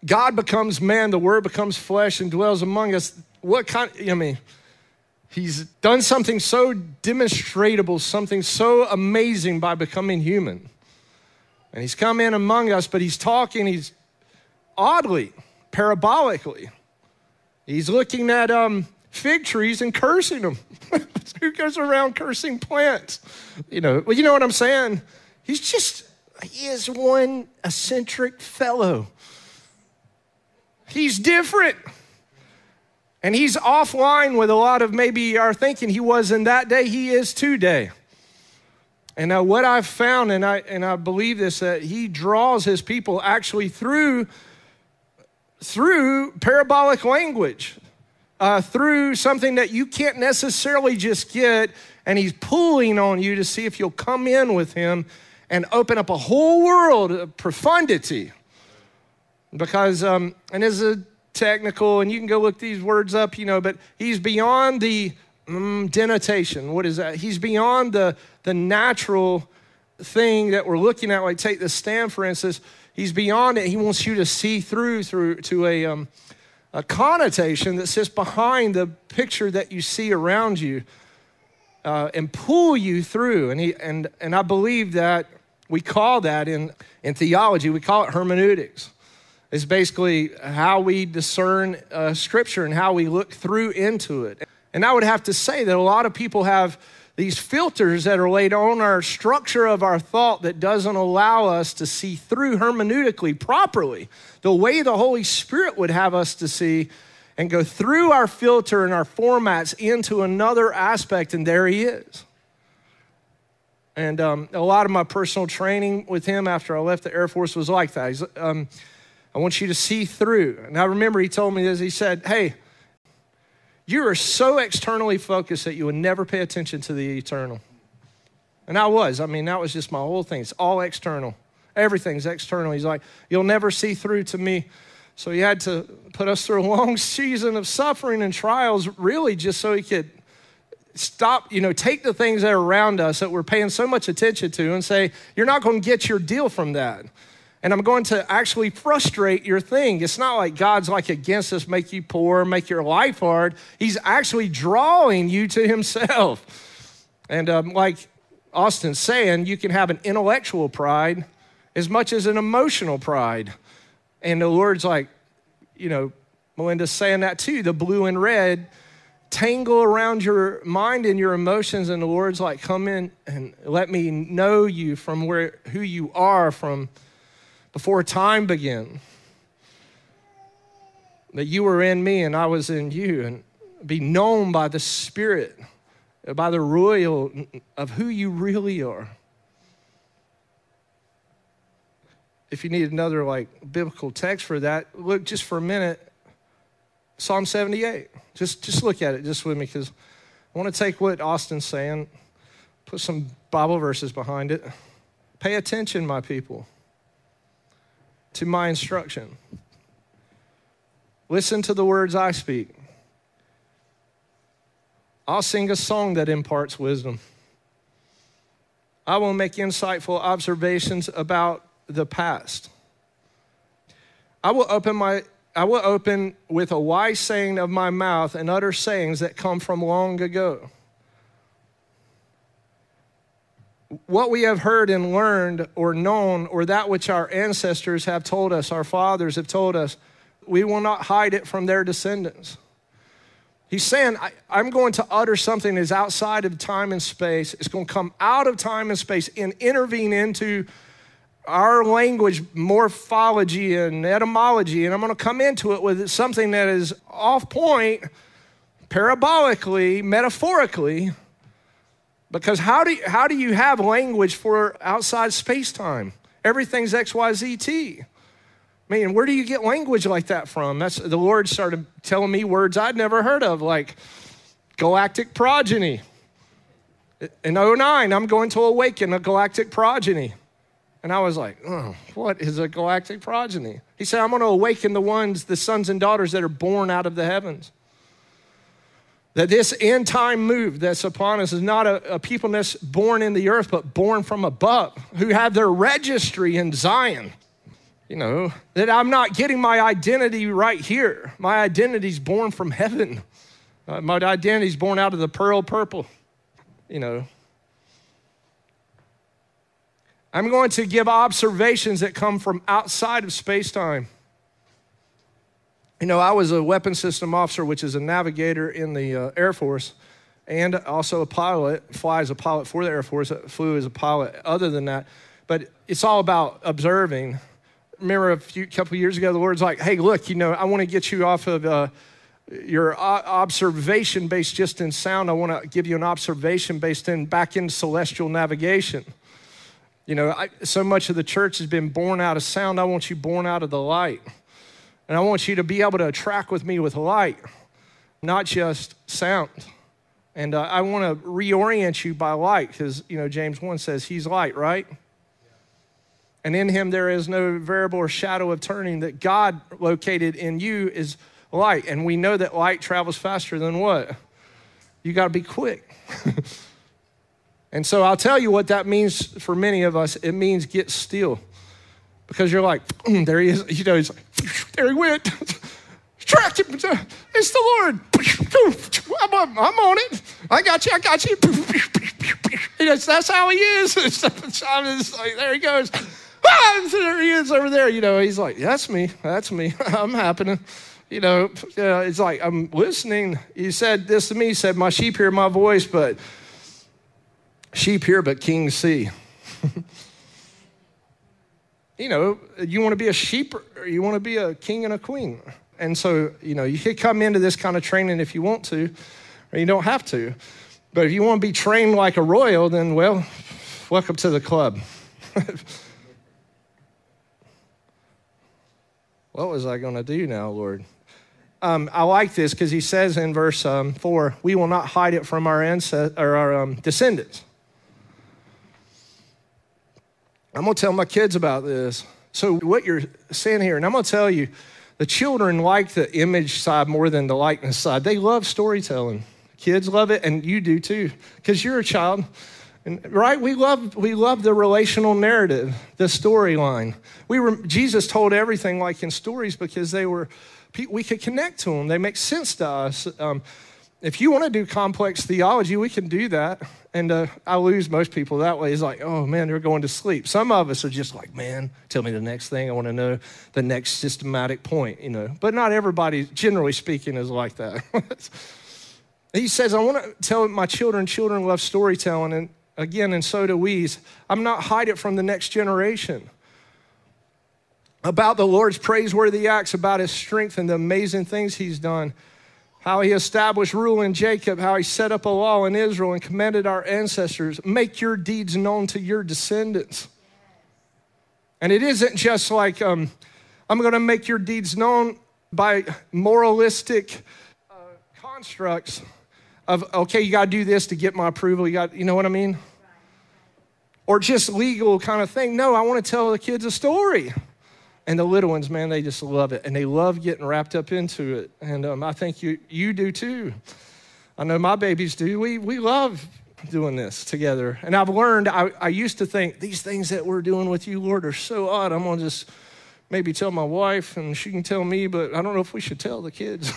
Speaker 1: God becomes man, the word becomes flesh and dwells among us. What kind, I mean, he's done something so demonstrable, something so amazing by becoming human. And he's come in among us, but he's talking, he's oddly, parabolically. He's looking at um, fig trees and cursing them. Who goes around cursing plants? You know, well, you know what I'm saying? He's just, he is one eccentric fellow. He's different. And he's offline with a lot of maybe our thinking he was in that day, he is today. And now, what I've found, and I, and I believe this, that he draws his people actually through, through parabolic language, uh, through something that you can't necessarily just get, and he's pulling on you to see if you'll come in with him and open up a whole world of profundity. Because, um, and this is a technical, and you can go look these words up, you know, but he's beyond the mm, denotation. What is that? He's beyond the, the natural thing that we're looking at. Like take the stand, for instance. He's beyond it. He wants you to see through through to a, um, a connotation that sits behind the picture that you see around you uh, and pull you through. And, he, and, and I believe that we call that in, in theology, we call it hermeneutics. It's basically how we discern uh, scripture and how we look through into it. And I would have to say that a lot of people have these filters that are laid on our structure of our thought that doesn't allow us to see through hermeneutically properly the way the Holy Spirit would have us to see and go through our filter and our formats into another aspect, and there he is. And um, a lot of my personal training with him after I left the Air Force was like that. Um, I want you to see through. And I remember he told me this. He said, Hey, you are so externally focused that you would never pay attention to the eternal. And I was. I mean, that was just my whole thing. It's all external. Everything's external. He's like, You'll never see through to me. So he had to put us through a long season of suffering and trials, really, just so he could stop, you know, take the things that are around us that we're paying so much attention to and say, you're not going to get your deal from that. And I'm going to actually frustrate your thing. It's not like God's like against us, make you poor, make your life hard. He's actually drawing you to Himself. And um, like Austin's saying, you can have an intellectual pride as much as an emotional pride. And the Lord's like, you know, Melinda's saying that too, the blue and red tangle around your mind and your emotions and the lord's like come in and let me know you from where who you are from before time began that you were in me and i was in you and be known by the spirit by the royal of who you really are if you need another like biblical text for that look just for a minute Psalm 78. Just, just look at it just with me because I want to take what Austin's saying, put some Bible verses behind it. Pay attention, my people, to my instruction. Listen to the words I speak. I'll sing a song that imparts wisdom. I will make insightful observations about the past. I will open my I will open with a wise saying of my mouth and utter sayings that come from long ago. What we have heard and learned or known, or that which our ancestors have told us, our fathers have told us, we will not hide it from their descendants. He's saying, I, am going to utter something that is outside of time and space. It's going to come out of time and space and intervene into our language morphology and etymology, and I'm going to come into it with something that is off point, parabolically, metaphorically, because how do you, how do you have language for outside space time? Everything's XYZT. I mean, where do you get language like that from? That's the Lord started telling me words I'd never heard of, like galactic progeny. In 09, I'm going to awaken a galactic progeny. And I was like, oh, what is a galactic progeny? He said, I'm going to awaken the ones, the sons and daughters that are born out of the heavens. That this end time move that's upon us is not a, a people that's born in the earth, but born from above, who have their registry in Zion. You know, that I'm not getting my identity right here. My identity's born from heaven. Uh, my identity's born out of the pearl purple. You know, I'm going to give observations that come from outside of space time. You know, I was a weapon system officer, which is a navigator in the uh, Air Force, and also a pilot, fly as a pilot for the Air Force, flew as a pilot other than that. But it's all about observing. Remember a few couple years ago, the Lord's like, hey, look, you know, I want to get you off of uh, your observation based just in sound. I want to give you an observation based in back in celestial navigation. You know, I, so much of the church has been born out of sound. I want you born out of the light. And I want you to be able to track with me with light, not just sound. And uh, I want to reorient you by light because, you know, James 1 says he's light, right? And in him there is no variable or shadow of turning, that God located in you is light. And we know that light travels faster than what? You got to be quick. And so I'll tell you what that means for many of us. It means get still. Because you're like, there he is. You know, he's like, there he went. Him. It's the Lord. I'm, I'm on it. I got you. I got you. That's how he is. like, there he goes. Ah, there he is over there. You know, he's like, that's me. That's me. I'm happening. You know, it's like, I'm listening. He said this to me. He said, my sheep hear my voice, but sheep hear, but kings see. you know, you want to be a sheep or you want to be a king and a queen. And so, you know, you could come into this kind of training if you want to, or you don't have to. But if you want to be trained like a royal, then, well, welcome to the club. what was I going to do now, Lord? Um, I like this because he says in verse um, 4 we will not hide it from our, ancestors, or our um, descendants. I'm going to tell my kids about this. So, what you're saying here, and I'm going to tell you, the children like the image side more than the likeness side. They love storytelling. Kids love it, and you do too, because you're a child. And, right? We love, we love the relational narrative, the storyline. We were, Jesus told everything like in stories because they were, we could connect to them. They make sense to us. Um, if you want to do complex theology, we can do that. And uh, I lose most people that way. It's like, oh man, they're going to sleep. Some of us are just like, man, tell me the next thing. I want to know the next systematic point, you know. But not everybody, generally speaking, is like that. he says, I want to tell my children, children love storytelling. And again, and so do we. I'm not hide it from the next generation. About the Lord's praiseworthy acts, about his strength and the amazing things he's done how he established rule in Jacob, how he set up a law in Israel and commanded our ancestors make your deeds known to your descendants. And it isn't just like, um, I'm going to make your deeds known by moralistic uh, constructs of, okay, you got to do this to get my approval. You got, you know what I mean? Or just legal kind of thing. No, I want to tell the kids a story. And the little ones, man, they just love it. And they love getting wrapped up into it. And um, I think you, you do too. I know my babies do. We, we love doing this together. And I've learned, I, I used to think these things that we're doing with you, Lord, are so odd. I'm going to just maybe tell my wife and she can tell me, but I don't know if we should tell the kids.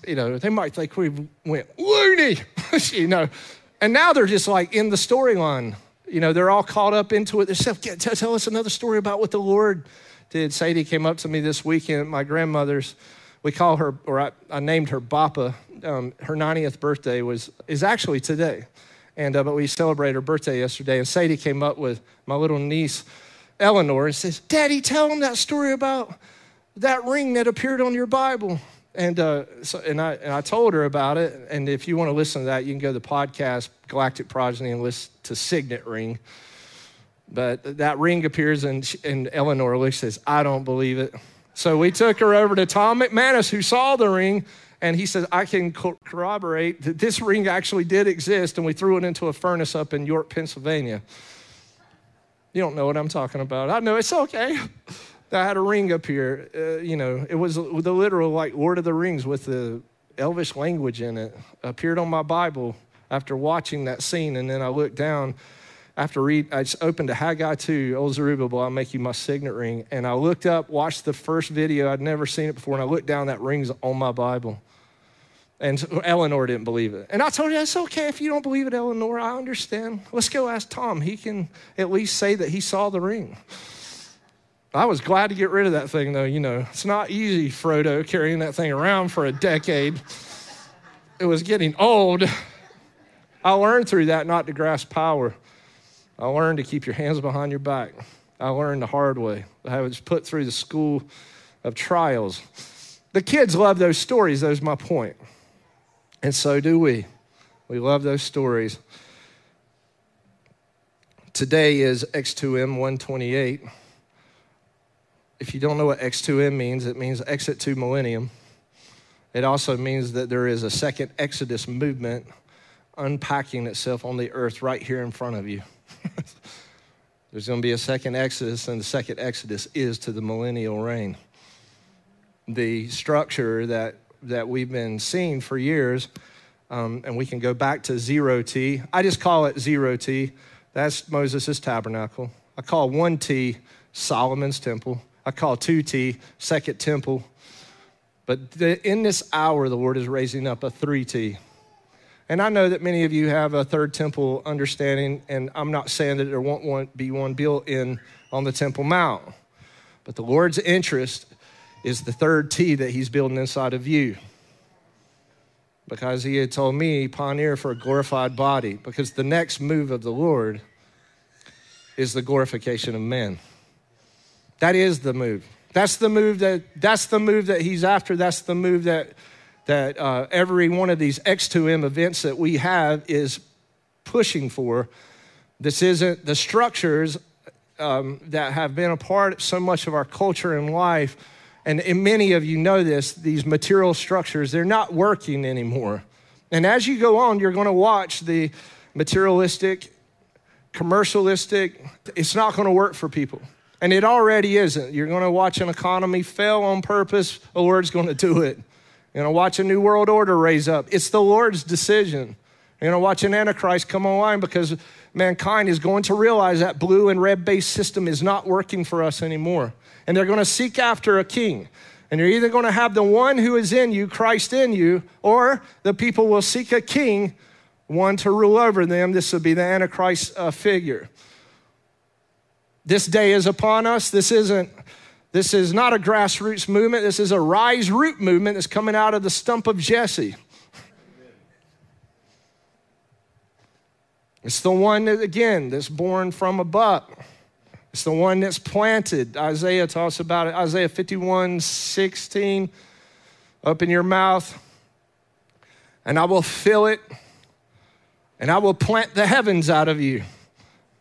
Speaker 1: you know, they might think we went loony, you know. And now they're just like in the storyline. You know, they're all caught up into it. They say, tell us another story about what the Lord did. Sadie came up to me this weekend at my grandmother's. We call her, or I, I named her Bappa. Um, her 90th birthday was is actually today, and uh, but we celebrated her birthday yesterday. And Sadie came up with my little niece Eleanor and says, "Daddy, tell them that story about that ring that appeared on your Bible." And uh, so, and I and I told her about it. And if you want to listen to that, you can go to the podcast Galactic Progeny and listen to Signet Ring. But that ring appears, and, and Eleanor looks says, I don't believe it. So we took her over to Tom McManus, who saw the ring, and he says, I can corroborate that this ring actually did exist, and we threw it into a furnace up in York, Pennsylvania. You don't know what I'm talking about. I know it's okay. I had a ring up here. Uh, you know, it was the literal like Lord of the Rings with the Elvish language in it. Appeared on my Bible after watching that scene, and then I looked down after read, I just opened to Haggai 2, old Zerubbabel, I'll make you my signet ring. And I looked up, watched the first video. I'd never seen it before. And I looked down, that ring's on my Bible. And Eleanor didn't believe it. And I told her, it's okay if you don't believe it, Eleanor. I understand. Let's go ask Tom. He can at least say that he saw the ring. I was glad to get rid of that thing, though. You know, it's not easy, Frodo, carrying that thing around for a decade. It was getting old. I learned through that not to grasp power. I learned to keep your hands behind your back. I learned the hard way. I was put through the school of trials. The kids love those stories, that's my point. And so do we. We love those stories. Today is X2M 128. If you don't know what X2M means, it means exit to millennium. It also means that there is a second Exodus movement unpacking itself on the earth right here in front of you. There's going to be a second Exodus, and the second Exodus is to the millennial reign. The structure that, that we've been seeing for years, um, and we can go back to zero T. I just call it zero T. That's Moses' tabernacle. I call one T Solomon's temple. I call two T second temple. But the, in this hour, the Lord is raising up a three T and I know that many of you have a third temple understanding, and I'm not saying that there won't be one built in on the Temple Mount. But the Lord's interest is the third T that He's building inside of you. Because He had told me, pioneer for a glorified body, because the next move of the Lord is the glorification of men. That is the move. That's the move that that's the move that he's after. That's the move that that uh, every one of these X2M events that we have is pushing for. This isn't the structures um, that have been a part of so much of our culture and life. And, and many of you know this, these material structures, they're not working anymore. And as you go on, you're going to watch the materialistic, commercialistic, it's not going to work for people. And it already isn't. You're going to watch an economy fail on purpose, the Lord's going to do it You're going to watch a new world order raise up. It's the Lord's decision. You're going to watch an Antichrist come online because mankind is going to realize that blue and red based system is not working for us anymore. And they're going to seek after a king. And you're either going to have the one who is in you, Christ in you, or the people will seek a king, one to rule over them. This will be the Antichrist uh, figure. This day is upon us. This isn't. This is not a grassroots movement. This is a rise root movement that's coming out of the stump of Jesse. It's the one that, again, that's born from above. It's the one that's planted. Isaiah talks about it. Isaiah 51 16. Open your mouth, and I will fill it, and I will plant the heavens out of you.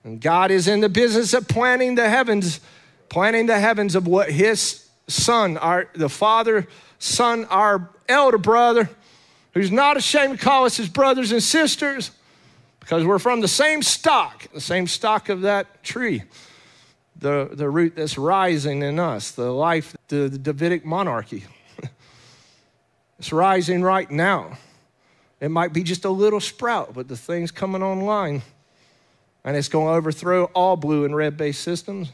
Speaker 1: And God is in the business of planting the heavens, planting the heavens of what His Son, our the Father, Son, our elder brother, who's not ashamed to call us His brothers and sisters because we're from the same stock, the same stock of that tree, the, the root that's rising in us, the life, the, the Davidic monarchy. it's rising right now. It might be just a little sprout, but the thing's coming online and it's going to overthrow all blue and red based systems.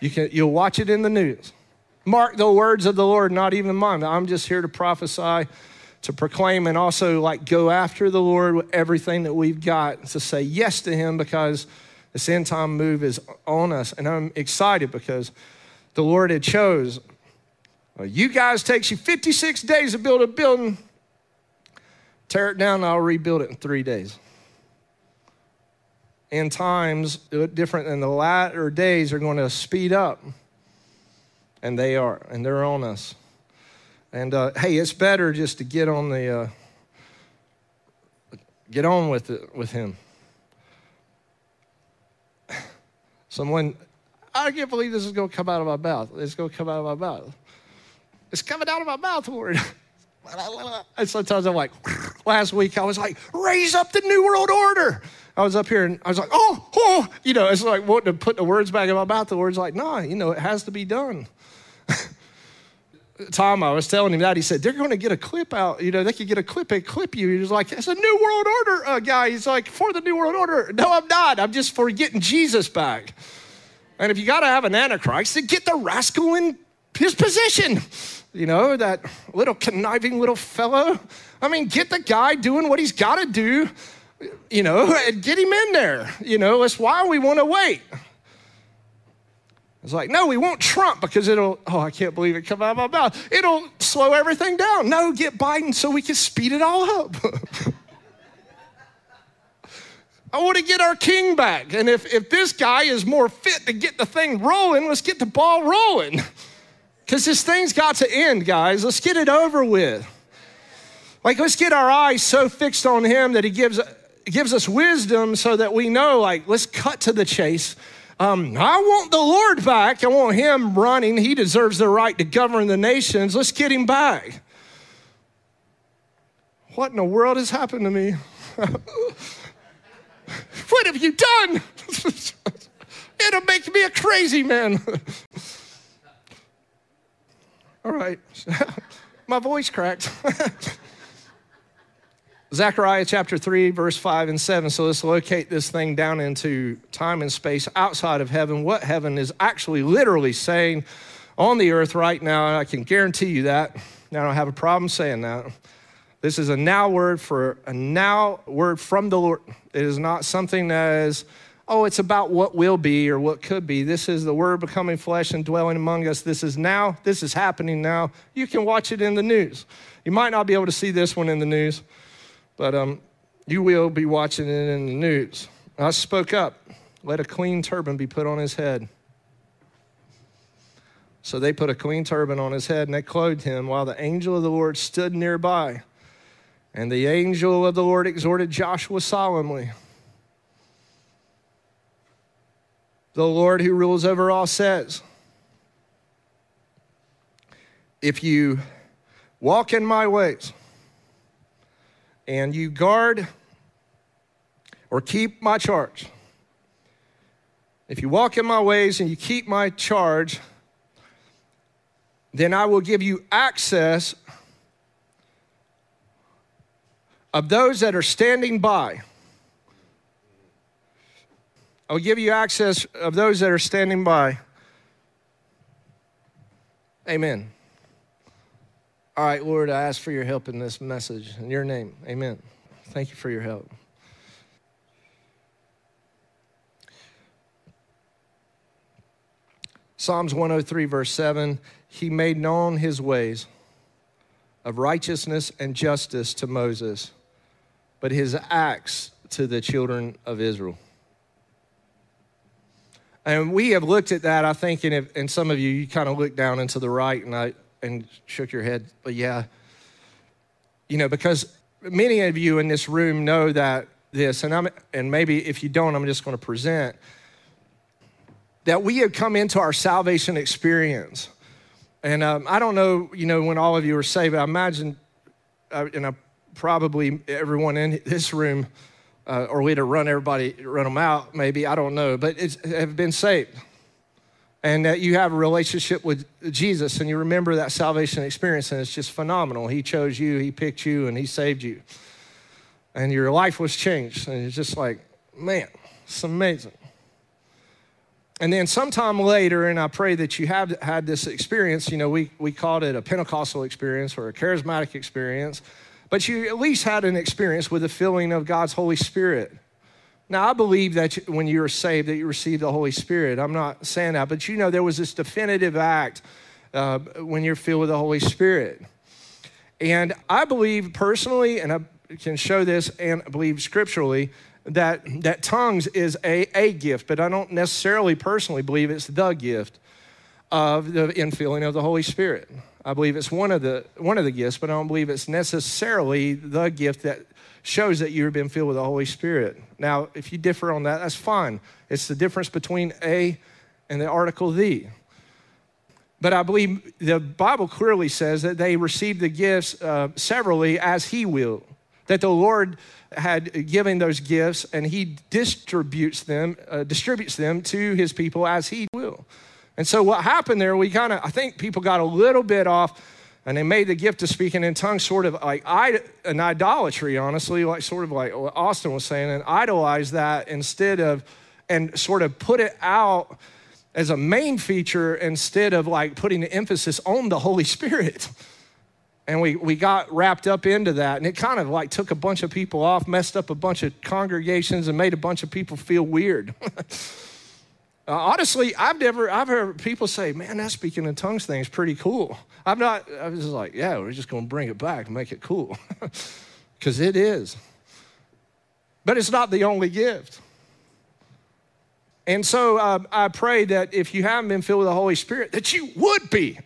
Speaker 1: You can, you'll watch it in the news. Mark the words of the Lord, not even mine. I'm just here to prophesy to proclaim and also like go after the Lord with everything that we've got to say yes to Him because this end time move is on us. And I'm excited because the Lord had chose. Well, you guys takes you 56 days to build a building. Tear it down, I'll rebuild it in three days. End times, different than the latter days, are going to speed up. And they are, and they're on us. And uh, hey, it's better just to get on the uh, get on with it with him. Someone, I can't believe this is going to come out of my mouth. It's going to come out of my mouth. It's coming out of my mouth, Lord. and sometimes I'm like, last week I was like, raise up the New World Order. I was up here and I was like, oh, oh, you know, it's like wanting to put the words back in my mouth. The words like, nah, you know, it has to be done. Tom, I was telling him that. He said, they're going to get a clip out. You know, they could get a clip and clip you. He was like, it's a New World Order uh, guy. He's like, for the New World Order. No, I'm not. I'm just for getting Jesus back. And if you got to have an Antichrist, then get the rascal in his position. You know, that little conniving little fellow. I mean, get the guy doing what he's got to do, you know, and get him in there. You know, that's why we want to wait. It's like, no, we want Trump because it'll, oh, I can't believe it come out of my mouth. It'll slow everything down. No, get Biden so we can speed it all up. I want to get our king back. And if, if this guy is more fit to get the thing rolling, let's get the ball rolling. Because this thing's got to end, guys. Let's get it over with. Like, let's get our eyes so fixed on him that he gives, gives us wisdom so that we know, like, let's cut to the chase um, I want the Lord back. I want him running. He deserves the right to govern the nations. Let's get him back. What in the world has happened to me? what have you done? It'll make me a crazy man. All right. My voice cracked. Zechariah chapter 3, verse 5 and 7. So let's locate this thing down into time and space outside of heaven. What heaven is actually literally saying on the earth right now. I can guarantee you that. Now I don't have a problem saying that. This is a now word for a now word from the Lord. It is not something that is, oh, it's about what will be or what could be. This is the word becoming flesh and dwelling among us. This is now. This is happening now. You can watch it in the news. You might not be able to see this one in the news but um, you will be watching it in the news. I spoke up. Let a clean turban be put on his head. So they put a clean turban on his head and they clothed him while the angel of the Lord stood nearby. And the angel of the Lord exhorted Joshua solemnly. The Lord who rules over all says, If you walk in my ways, and you guard or keep my charge. If you walk in my ways and you keep my charge, then I will give you access of those that are standing by. I'll give you access of those that are standing by. Amen. All right, Lord, I ask for your help in this message. In your name, amen. Thank you for your help. Psalms 103, verse 7 He made known his ways of righteousness and justice to Moses, but his acts to the children of Israel. And we have looked at that, I think, and, if, and some of you, you kind of looked down into the right and, I, and shook your head. But yeah, you know, because many of you in this room know that this, and, I'm, and maybe if you don't, I'm just going to present that we have come into our salvation experience. And um, I don't know, you know, when all of you are saved, I imagine, uh, and I, probably everyone in this room, uh, or we'd have run everybody, run them out, maybe, I don't know, but it's, have been saved. And that you have a relationship with Jesus and you remember that salvation experience, and it's just phenomenal. He chose you, He picked you, and He saved you. And your life was changed. And it's just like, man, it's amazing. And then sometime later, and I pray that you have had this experience, you know, we, we called it a Pentecostal experience or a charismatic experience, but you at least had an experience with the filling of God's Holy Spirit. Now, I believe that when you were saved, that you received the Holy Spirit. I'm not saying that, but you know, there was this definitive act uh, when you're filled with the Holy Spirit. And I believe personally, and I can show this and believe scripturally, that, that tongues is a, a gift, but I don't necessarily personally believe it's the gift of the infilling of the Holy Spirit. I believe it's one of the one of the gifts, but I don't believe it's necessarily the gift that shows that you've been filled with the Holy Spirit. Now, if you differ on that, that's fine. It's the difference between a and the article the. But I believe the Bible clearly says that they received the gifts uh, severally as He will. That the Lord had given those gifts and he distributes them, uh, distributes them to his people as he will. And so what happened there, we kind of, I think people got a little bit off and they made the gift of speaking in tongues sort of like an idolatry, honestly, like sort of like Austin was saying, and idolize that instead of, and sort of put it out as a main feature instead of like putting the emphasis on the Holy Spirit. And we, we got wrapped up into that. And it kind of like took a bunch of people off, messed up a bunch of congregations, and made a bunch of people feel weird. uh, honestly, I've never, I've heard people say, man, that speaking in tongues thing is pretty cool. I'm not, I was just like, yeah, we're just going to bring it back and make it cool. Because it is. But it's not the only gift. And so uh, I pray that if you haven't been filled with the Holy Spirit, that you would be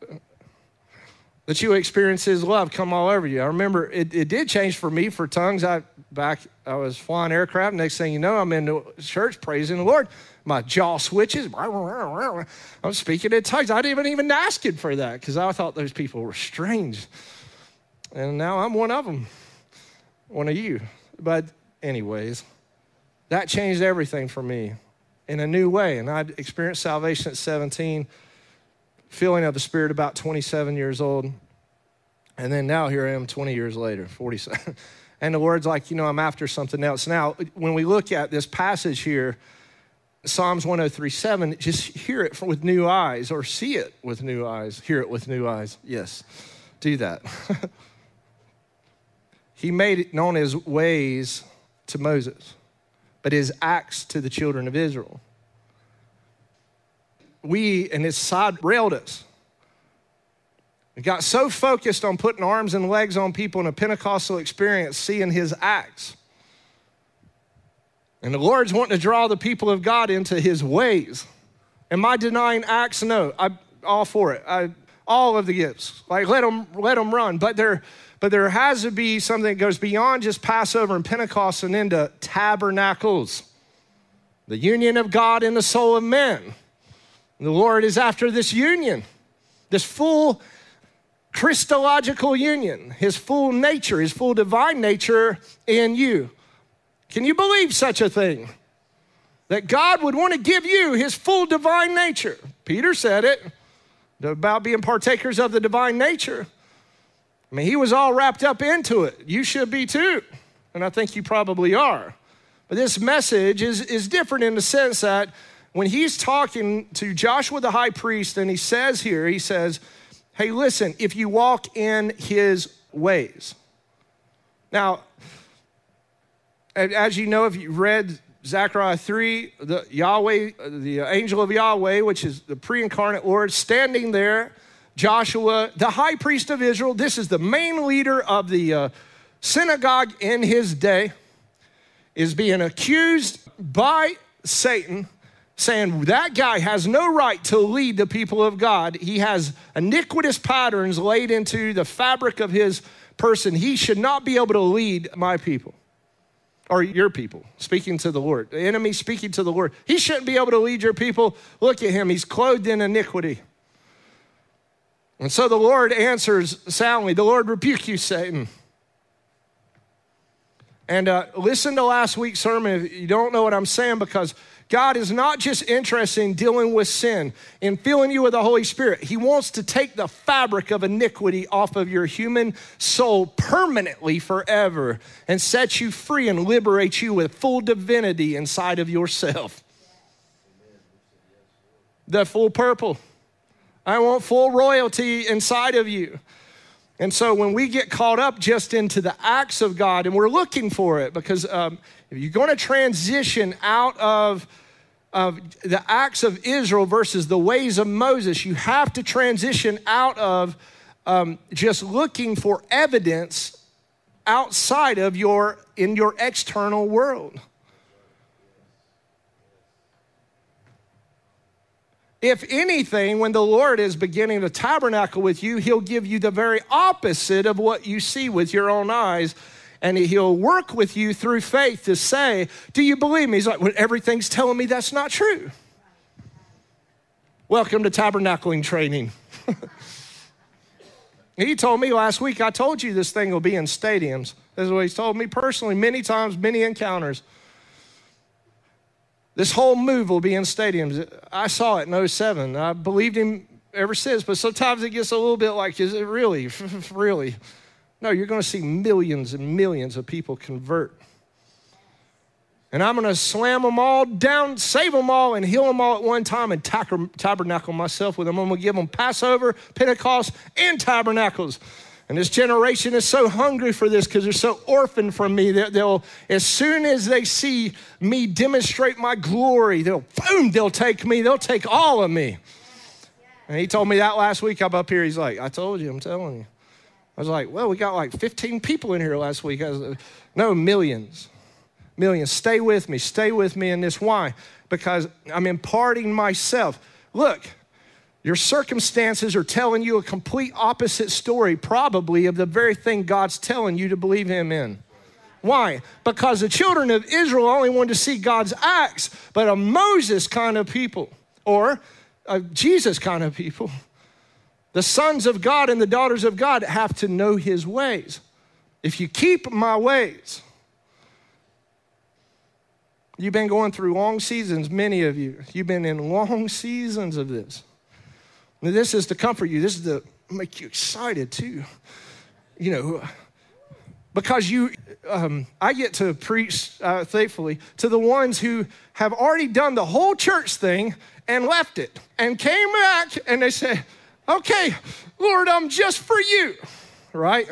Speaker 1: that you experience his love come all over you. I remember it, it did change for me for tongues. I back I was flying aircraft. Next thing you know, I'm in the church praising the Lord. My jaw switches. I'm speaking in tongues. I didn't even ask it for that because I thought those people were strange. And now I'm one of them, one of you. But, anyways, that changed everything for me in a new way. And I experienced salvation at 17 feeling of the Spirit about 27 years old. And then now here I am 20 years later, 47. And the Lord's like, you know, I'm after something else. Now, when we look at this passage here, Psalms 1037, just hear it with new eyes or see it with new eyes. Hear it with new eyes. Yes, do that. he made known his ways to Moses, but his acts to the children of Israel we and his side railed us. We got so focused on putting arms and legs on people in a Pentecostal experience, seeing his acts. And the Lord's wanting to draw the people of God into his ways. Am I denying acts? No, I'm all for it. I, all of the gifts, like let them let them run. But there, but there has to be something that goes beyond just Passover and Pentecost and into tabernacles, the union of God in the soul of men. The Lord is after this union, this full Christological union, his full nature, his full divine nature in you. Can you believe such a thing? That God would want to give you his full divine nature. Peter said it about being partakers of the divine nature. I mean, he was all wrapped up into it. You should be too. And I think you probably are. But this message is, is different in the sense that when he's talking to Joshua the high priest, and he says here, he says, Hey, listen, if you walk in his ways. Now, as you know, if you read Zechariah 3, the Yahweh, the angel of Yahweh, which is the pre incarnate Lord, standing there, Joshua, the high priest of Israel, this is the main leader of the uh, synagogue in his day, is being accused by Satan saying that guy has no right to lead the people of God. He has iniquitous patterns laid into the fabric of his person. He should not be able to lead my people or your people, speaking to the Lord. The enemy speaking to the Lord. He shouldn't be able to lead your people. Look at him, he's clothed in iniquity. And so the Lord answers soundly The Lord rebuke you, Satan. And uh, listen to last week's sermon if you don't know what I'm saying, because God is not just interested in dealing with sin, in filling you with the Holy Spirit. He wants to take the fabric of iniquity off of your human soul permanently forever and set you free and liberate you with full divinity inside of yourself. The full purple. I want full royalty inside of you. And so when we get caught up just into the acts of God, and we're looking for it, because um, if you're going to transition out of of the acts of Israel versus the ways of Moses, you have to transition out of um, just looking for evidence outside of your in your external world. If anything, when the Lord is beginning to tabernacle with you, He'll give you the very opposite of what you see with your own eyes and he'll work with you through faith to say, Do you believe me? He's like, well, Everything's telling me that's not true. Welcome to tabernacling training. he told me last week, I told you this thing will be in stadiums. This is what he's told me personally, many times, many encounters. This whole move will be in stadiums. I saw it in 07. I believed him ever since, but sometimes it gets a little bit like, is it really? really? No, you're going to see millions and millions of people convert. And I'm going to slam them all down, save them all, and heal them all at one time and tabernacle myself with them. I'm going to give them Passover, Pentecost, and tabernacles. And this generation is so hungry for this because they're so orphaned from me that they'll, as soon as they see me demonstrate my glory, they'll, boom, they'll take me, they'll take all of me. And he told me that last week. I'm up here. He's like, I told you, I'm telling you. I was like, well, we got like 15 people in here last week. Was, no, millions. Millions. Stay with me. Stay with me in this. Why? Because I'm imparting myself. Look, your circumstances are telling you a complete opposite story, probably, of the very thing God's telling you to believe Him in. Why? Because the children of Israel only wanted to see God's acts, but a Moses kind of people, or a Jesus kind of people. The sons of God and the daughters of God have to know his ways. If you keep my ways, you've been going through long seasons, many of you. You've been in long seasons of this. This is to comfort you, this is to make you excited too. You know, because you, um, I get to preach, uh, thankfully, to the ones who have already done the whole church thing and left it and came back and they say, okay, Lord, I'm just for you, right?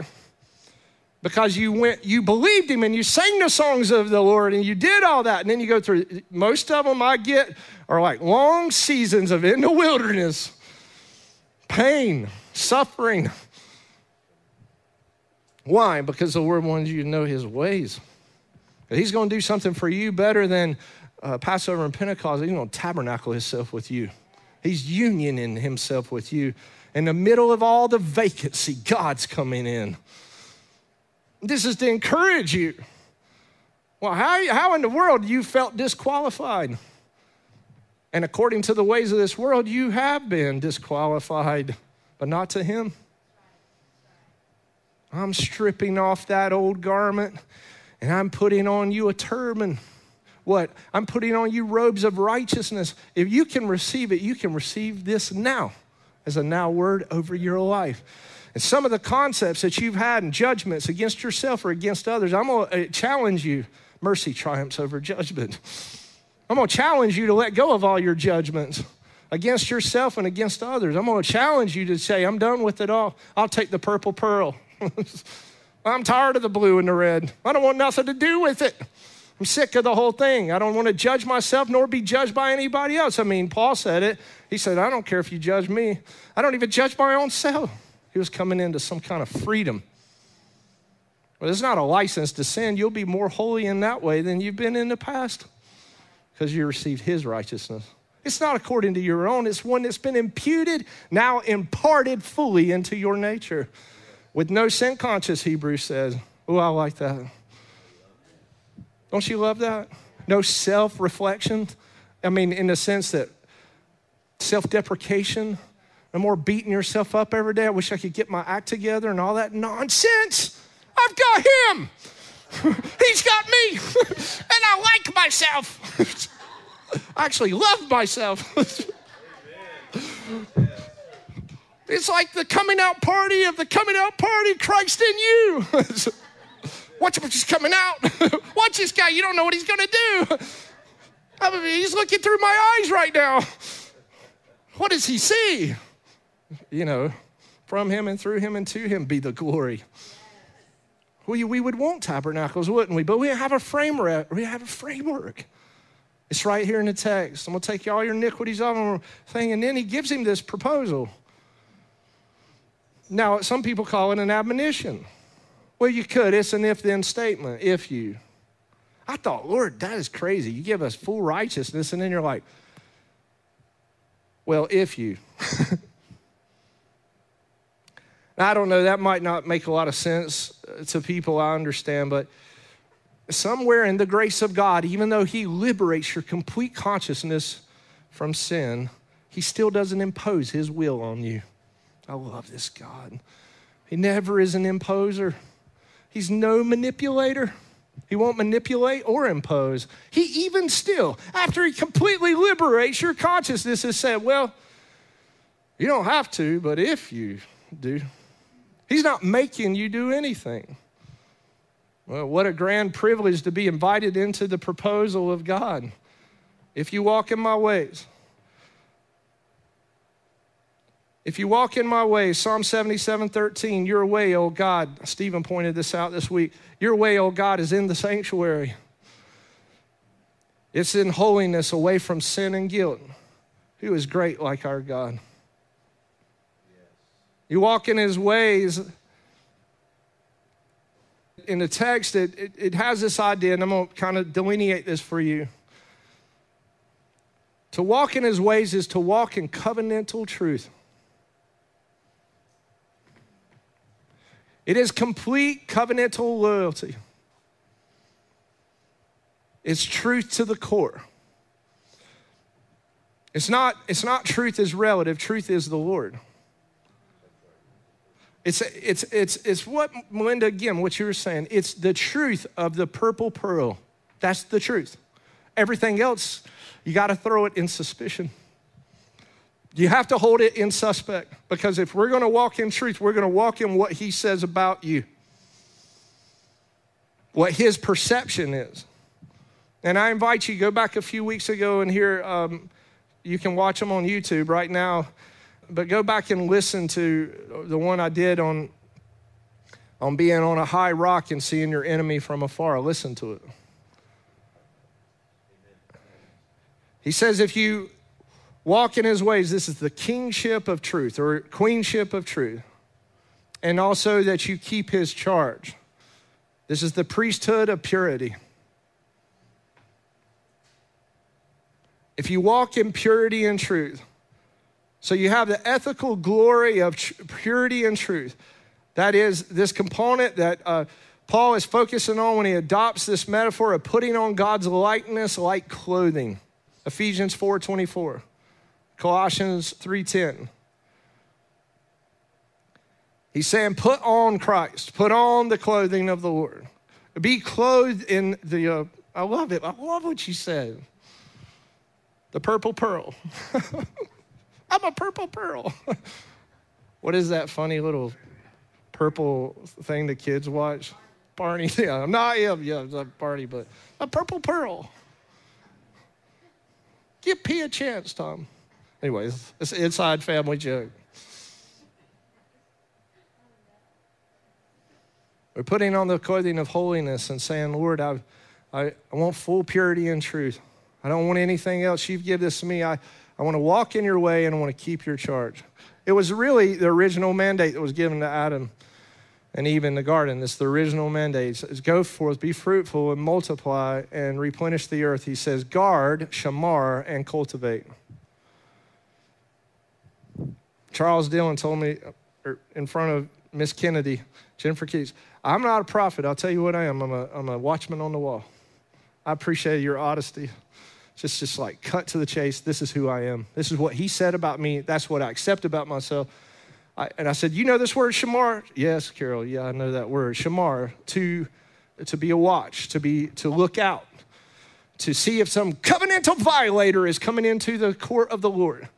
Speaker 1: Because you went, you believed him and you sang the songs of the Lord and you did all that. And then you go through, most of them I get are like long seasons of in the wilderness, pain, suffering. Why? Because the Lord wanted you to know his ways. He's going to do something for you better than uh, Passover and Pentecost. He's going to tabernacle himself with you. He's unioning himself with you. In the middle of all the vacancy, God's coming in. This is to encourage you. Well, how, how in the world you felt disqualified? And according to the ways of this world, you have been disqualified, but not to Him. I'm stripping off that old garment and I'm putting on you a turban. What? I'm putting on you robes of righteousness. If you can receive it, you can receive this now as a now word over your life. And some of the concepts that you've had and judgments against yourself or against others, I'm going to uh, challenge you. Mercy triumphs over judgment. I'm going to challenge you to let go of all your judgments against yourself and against others. I'm going to challenge you to say, I'm done with it all. I'll take the purple pearl. I'm tired of the blue and the red. I don't want nothing to do with it. I'm sick of the whole thing. I don't want to judge myself nor be judged by anybody else. I mean, Paul said it. He said, I don't care if you judge me. I don't even judge my own self. He was coming into some kind of freedom. Well, it's not a license to sin. You'll be more holy in that way than you've been in the past because you received his righteousness. It's not according to your own, it's one that's been imputed, now imparted fully into your nature. With no sin conscious, Hebrews says. Oh, I like that. Don't you love that? No self reflection. I mean, in the sense that self deprecation, no more beating yourself up every day. I wish I could get my act together and all that nonsense. I've got him. He's got me. and I like myself. I actually love myself. it's like the coming out party of the coming out party, Christ in you. Watch just coming out. Watch this guy. You don't know what he's going to do. I mean, he's looking through my eyes right now. What does he see? You know, from him and through him and to him be the glory. We, we would want tabernacles, wouldn't we? But we have a framework. We have a framework. It's right here in the text. I'm going to take you all your iniquities off him thing. And then he gives him this proposal. Now, some people call it an admonition. Well, you could. It's an if then statement. If you. I thought, Lord, that is crazy. You give us full righteousness, and then you're like, well, if you. I don't know, that might not make a lot of sense uh, to people, I understand, but somewhere in the grace of God, even though He liberates your complete consciousness from sin, He still doesn't impose His will on you. I love this God. He never is an imposer. He's no manipulator. He won't manipulate or impose. He even still, after he completely liberates your consciousness, has said, Well, you don't have to, but if you do, he's not making you do anything. Well, what a grand privilege to be invited into the proposal of God. If you walk in my ways, If you walk in my ways, Psalm 77 13, your way, O God, Stephen pointed this out this week, your way, O God, is in the sanctuary. It's in holiness away from sin and guilt. Who is great like our God? You walk in his ways. In the text, it, it, it has this idea, and I'm going to kind of delineate this for you. To walk in his ways is to walk in covenantal truth. It is complete covenantal loyalty. It's truth to the core. It's not, it's not truth is relative, truth is the Lord. It's, it's, it's, it's what, Melinda, again, what you were saying, it's the truth of the purple pearl. That's the truth. Everything else, you got to throw it in suspicion. You have to hold it in suspect because if we're going to walk in truth, we're going to walk in what he says about you, what his perception is. And I invite you, go back a few weeks ago and hear, um, you can watch them on YouTube right now, but go back and listen to the one I did on, on being on a high rock and seeing your enemy from afar. Listen to it. He says, if you walk in his ways. This is the kingship of truth or queenship of truth. And also that you keep his charge. This is the priesthood of purity. If you walk in purity and truth, so you have the ethical glory of purity and truth. That is this component that uh, Paul is focusing on when he adopts this metaphor of putting on God's likeness like clothing. Ephesians 4:24. Colossians 3:10. He's saying, put on Christ, put on the clothing of the Lord. Be clothed in the, uh, I love it. I love what you said. The purple pearl. I'm a purple pearl. what is that funny little purple thing the kids watch. Barney, yeah, I'm not him, yeah, it's like Barney, but a purple pearl. Give P a chance, Tom. Anyways, it's an inside family joke. We're putting on the clothing of holiness and saying, Lord, I, I, I want full purity and truth. I don't want anything else. You've given this to me. I, I want to walk in your way and I want to keep your charge. It was really the original mandate that was given to Adam and Eve in the garden. It's the original mandate. It's go forth, be fruitful, and multiply, and replenish the earth. He says, guard, shamar, and cultivate. Charles Dillon told me er, in front of Miss Kennedy, Jennifer Keys, I'm not a prophet. I'll tell you what I am. I'm a, I'm a watchman on the wall. I appreciate your honesty. Just, just like cut to the chase. This is who I am. This is what he said about me. That's what I accept about myself. I, and I said, You know this word, shamar? Yes, Carol. Yeah, I know that word. Shamar, to, to be a watch, to, be, to look out, to see if some covenantal violator is coming into the court of the Lord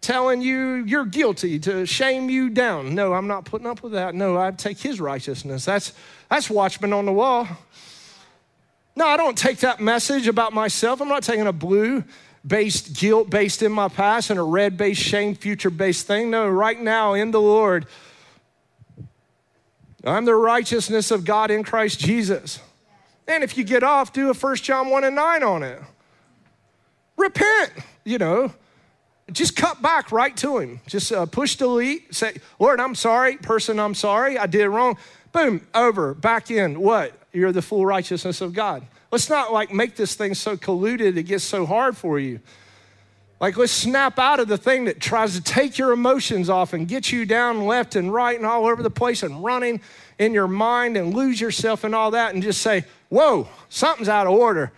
Speaker 1: telling you you're guilty to shame you down. No, I'm not putting up with that. No, I take his righteousness. That's that's watchman on the wall. No, I don't take that message about myself. I'm not taking a blue based guilt based in my past and a red based shame future based thing. No, right now in the Lord, I'm the righteousness of God in Christ Jesus. And if you get off, do a 1 John 1 and 9 on it. Repent, you know. Just cut back right to him. Just uh, push delete. Say, Lord, I'm sorry. Person, I'm sorry. I did wrong. Boom, over, back in. What? You're the full righteousness of God. Let's not like make this thing so colluded it gets so hard for you. Like, let's snap out of the thing that tries to take your emotions off and get you down left and right and all over the place and running in your mind and lose yourself and all that and just say, Whoa, something's out of order.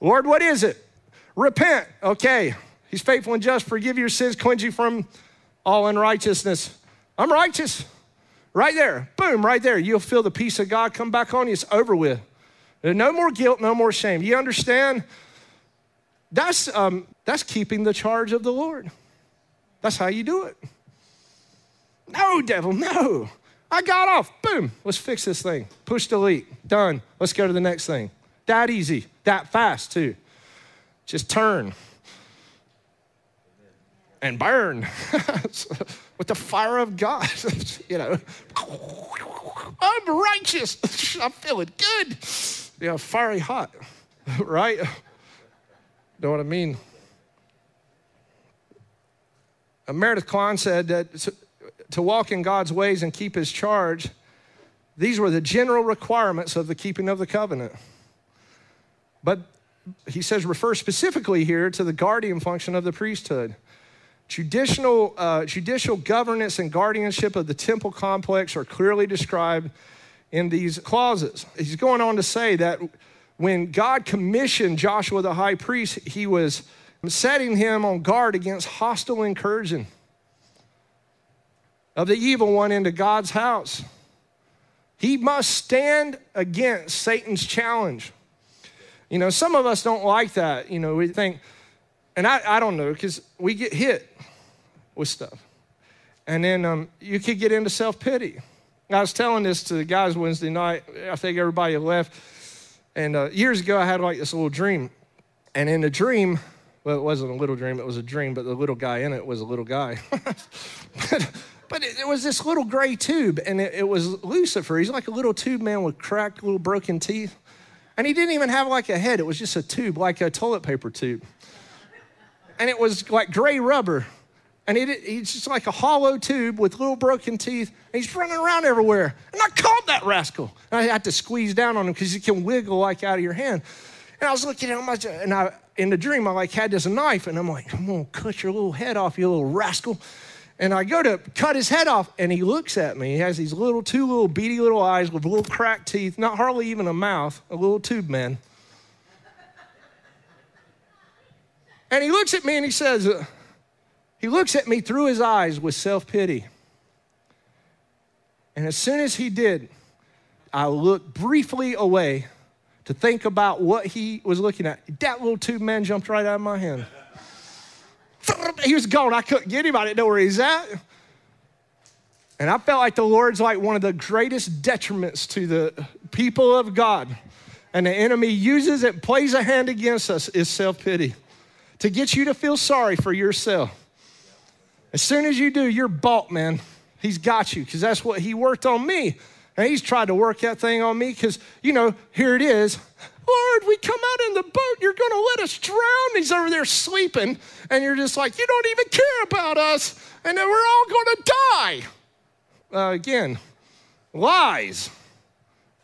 Speaker 1: Lord, what is it? Repent. Okay. He's faithful and just. Forgive your sins, cleanse you from all unrighteousness. I'm righteous. Right there. Boom, right there. You'll feel the peace of God come back on you. It's over with. No more guilt, no more shame. You understand? That's, um, that's keeping the charge of the Lord. That's how you do it. No, devil, no. I got off. Boom. Let's fix this thing. Push delete. Done. Let's go to the next thing. That easy. That fast, too. Just turn and burn with the fire of God. you know, I'm righteous. I'm feeling good you know, fiery hot, right? Know what I mean? Uh, Meredith Kline said that to walk in God's ways and keep his charge, these were the general requirements of the keeping of the covenant. But he says, refer specifically here to the guardian function of the priesthood. Judicial, uh, judicial governance and guardianship of the temple complex are clearly described in these clauses. He's going on to say that when God commissioned Joshua the high priest, he was setting him on guard against hostile incursion of the evil one into God's house. He must stand against Satan's challenge. You know, some of us don't like that. You know, we think, and I, I don't know, because we get hit with stuff. And then um, you could get into self pity. I was telling this to the guys Wednesday night. I think everybody left. And uh, years ago, I had like this little dream. And in the dream, well, it wasn't a little dream, it was a dream, but the little guy in it was a little guy. but but it, it, was this little gray tube, and it, it was Lucifer. He's like a little tube man with cracked, little broken teeth. And he didn't even have like a head, it was just a tube, like a toilet paper tube. And it was like gray rubber and it, he's just like a hollow tube with little broken teeth. And he's running around everywhere. And I caught that rascal. And I had to squeeze down on him because he can wiggle like out of your hand. And I was looking at him, and I, in the dream, I like had this knife, and I'm like, I'm gonna cut your little head off, you little rascal. And I go to cut his head off, and he looks at me. He has these little, two little beady little eyes with little cracked teeth, not hardly even a mouth, a little tube man. And he looks at me and he says, he looks at me through his eyes with self pity. And as soon as he did, I looked briefly away to think about what he was looking at. That little tube man jumped right out of my hand. He was gone. I couldn't get him. I didn't know where he's at. And I felt like the Lord's like one of the greatest detriments to the people of God. And the enemy uses it, plays a hand against us, is self pity to get you to feel sorry for yourself. As soon as you do, you're bought, man. He's got you because that's what he worked on me. And he's tried to work that thing on me because, you know, here it is. Lord, we come out in the boat. You're going to let us drown. He's over there sleeping. And you're just like, you don't even care about us. And then we're all going to die. Uh, again, lies.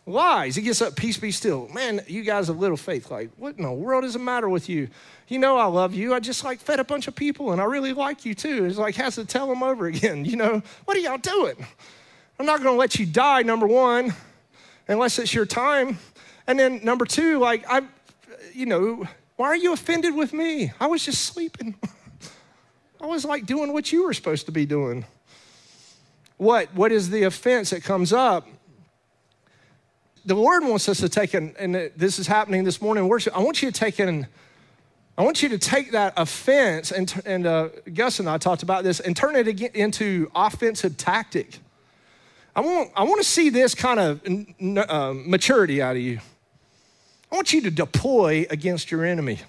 Speaker 1: Lies. He gets up, peace be still. Man, you guys have little faith. Like, what in the world is the matter with you? You know I love you. I just like fed a bunch of people and I really like you too. It's like has to tell them over again. You know, what are y'all doing? I'm not gonna let you die, number one, unless it's your time. And then number two, like I, you know, why are you offended with me? I was just sleeping. I was like doing what you were supposed to be doing. What? What is the offense that comes up? The Lord wants us to take an, and this is happening this morning in worship. I want you to take an, I want you to take that offense, and, and uh, Gus and I talked about this, and turn it into offensive tactic. I want, I want to see this kind of uh, maturity out of you. I want you to deploy against your enemy.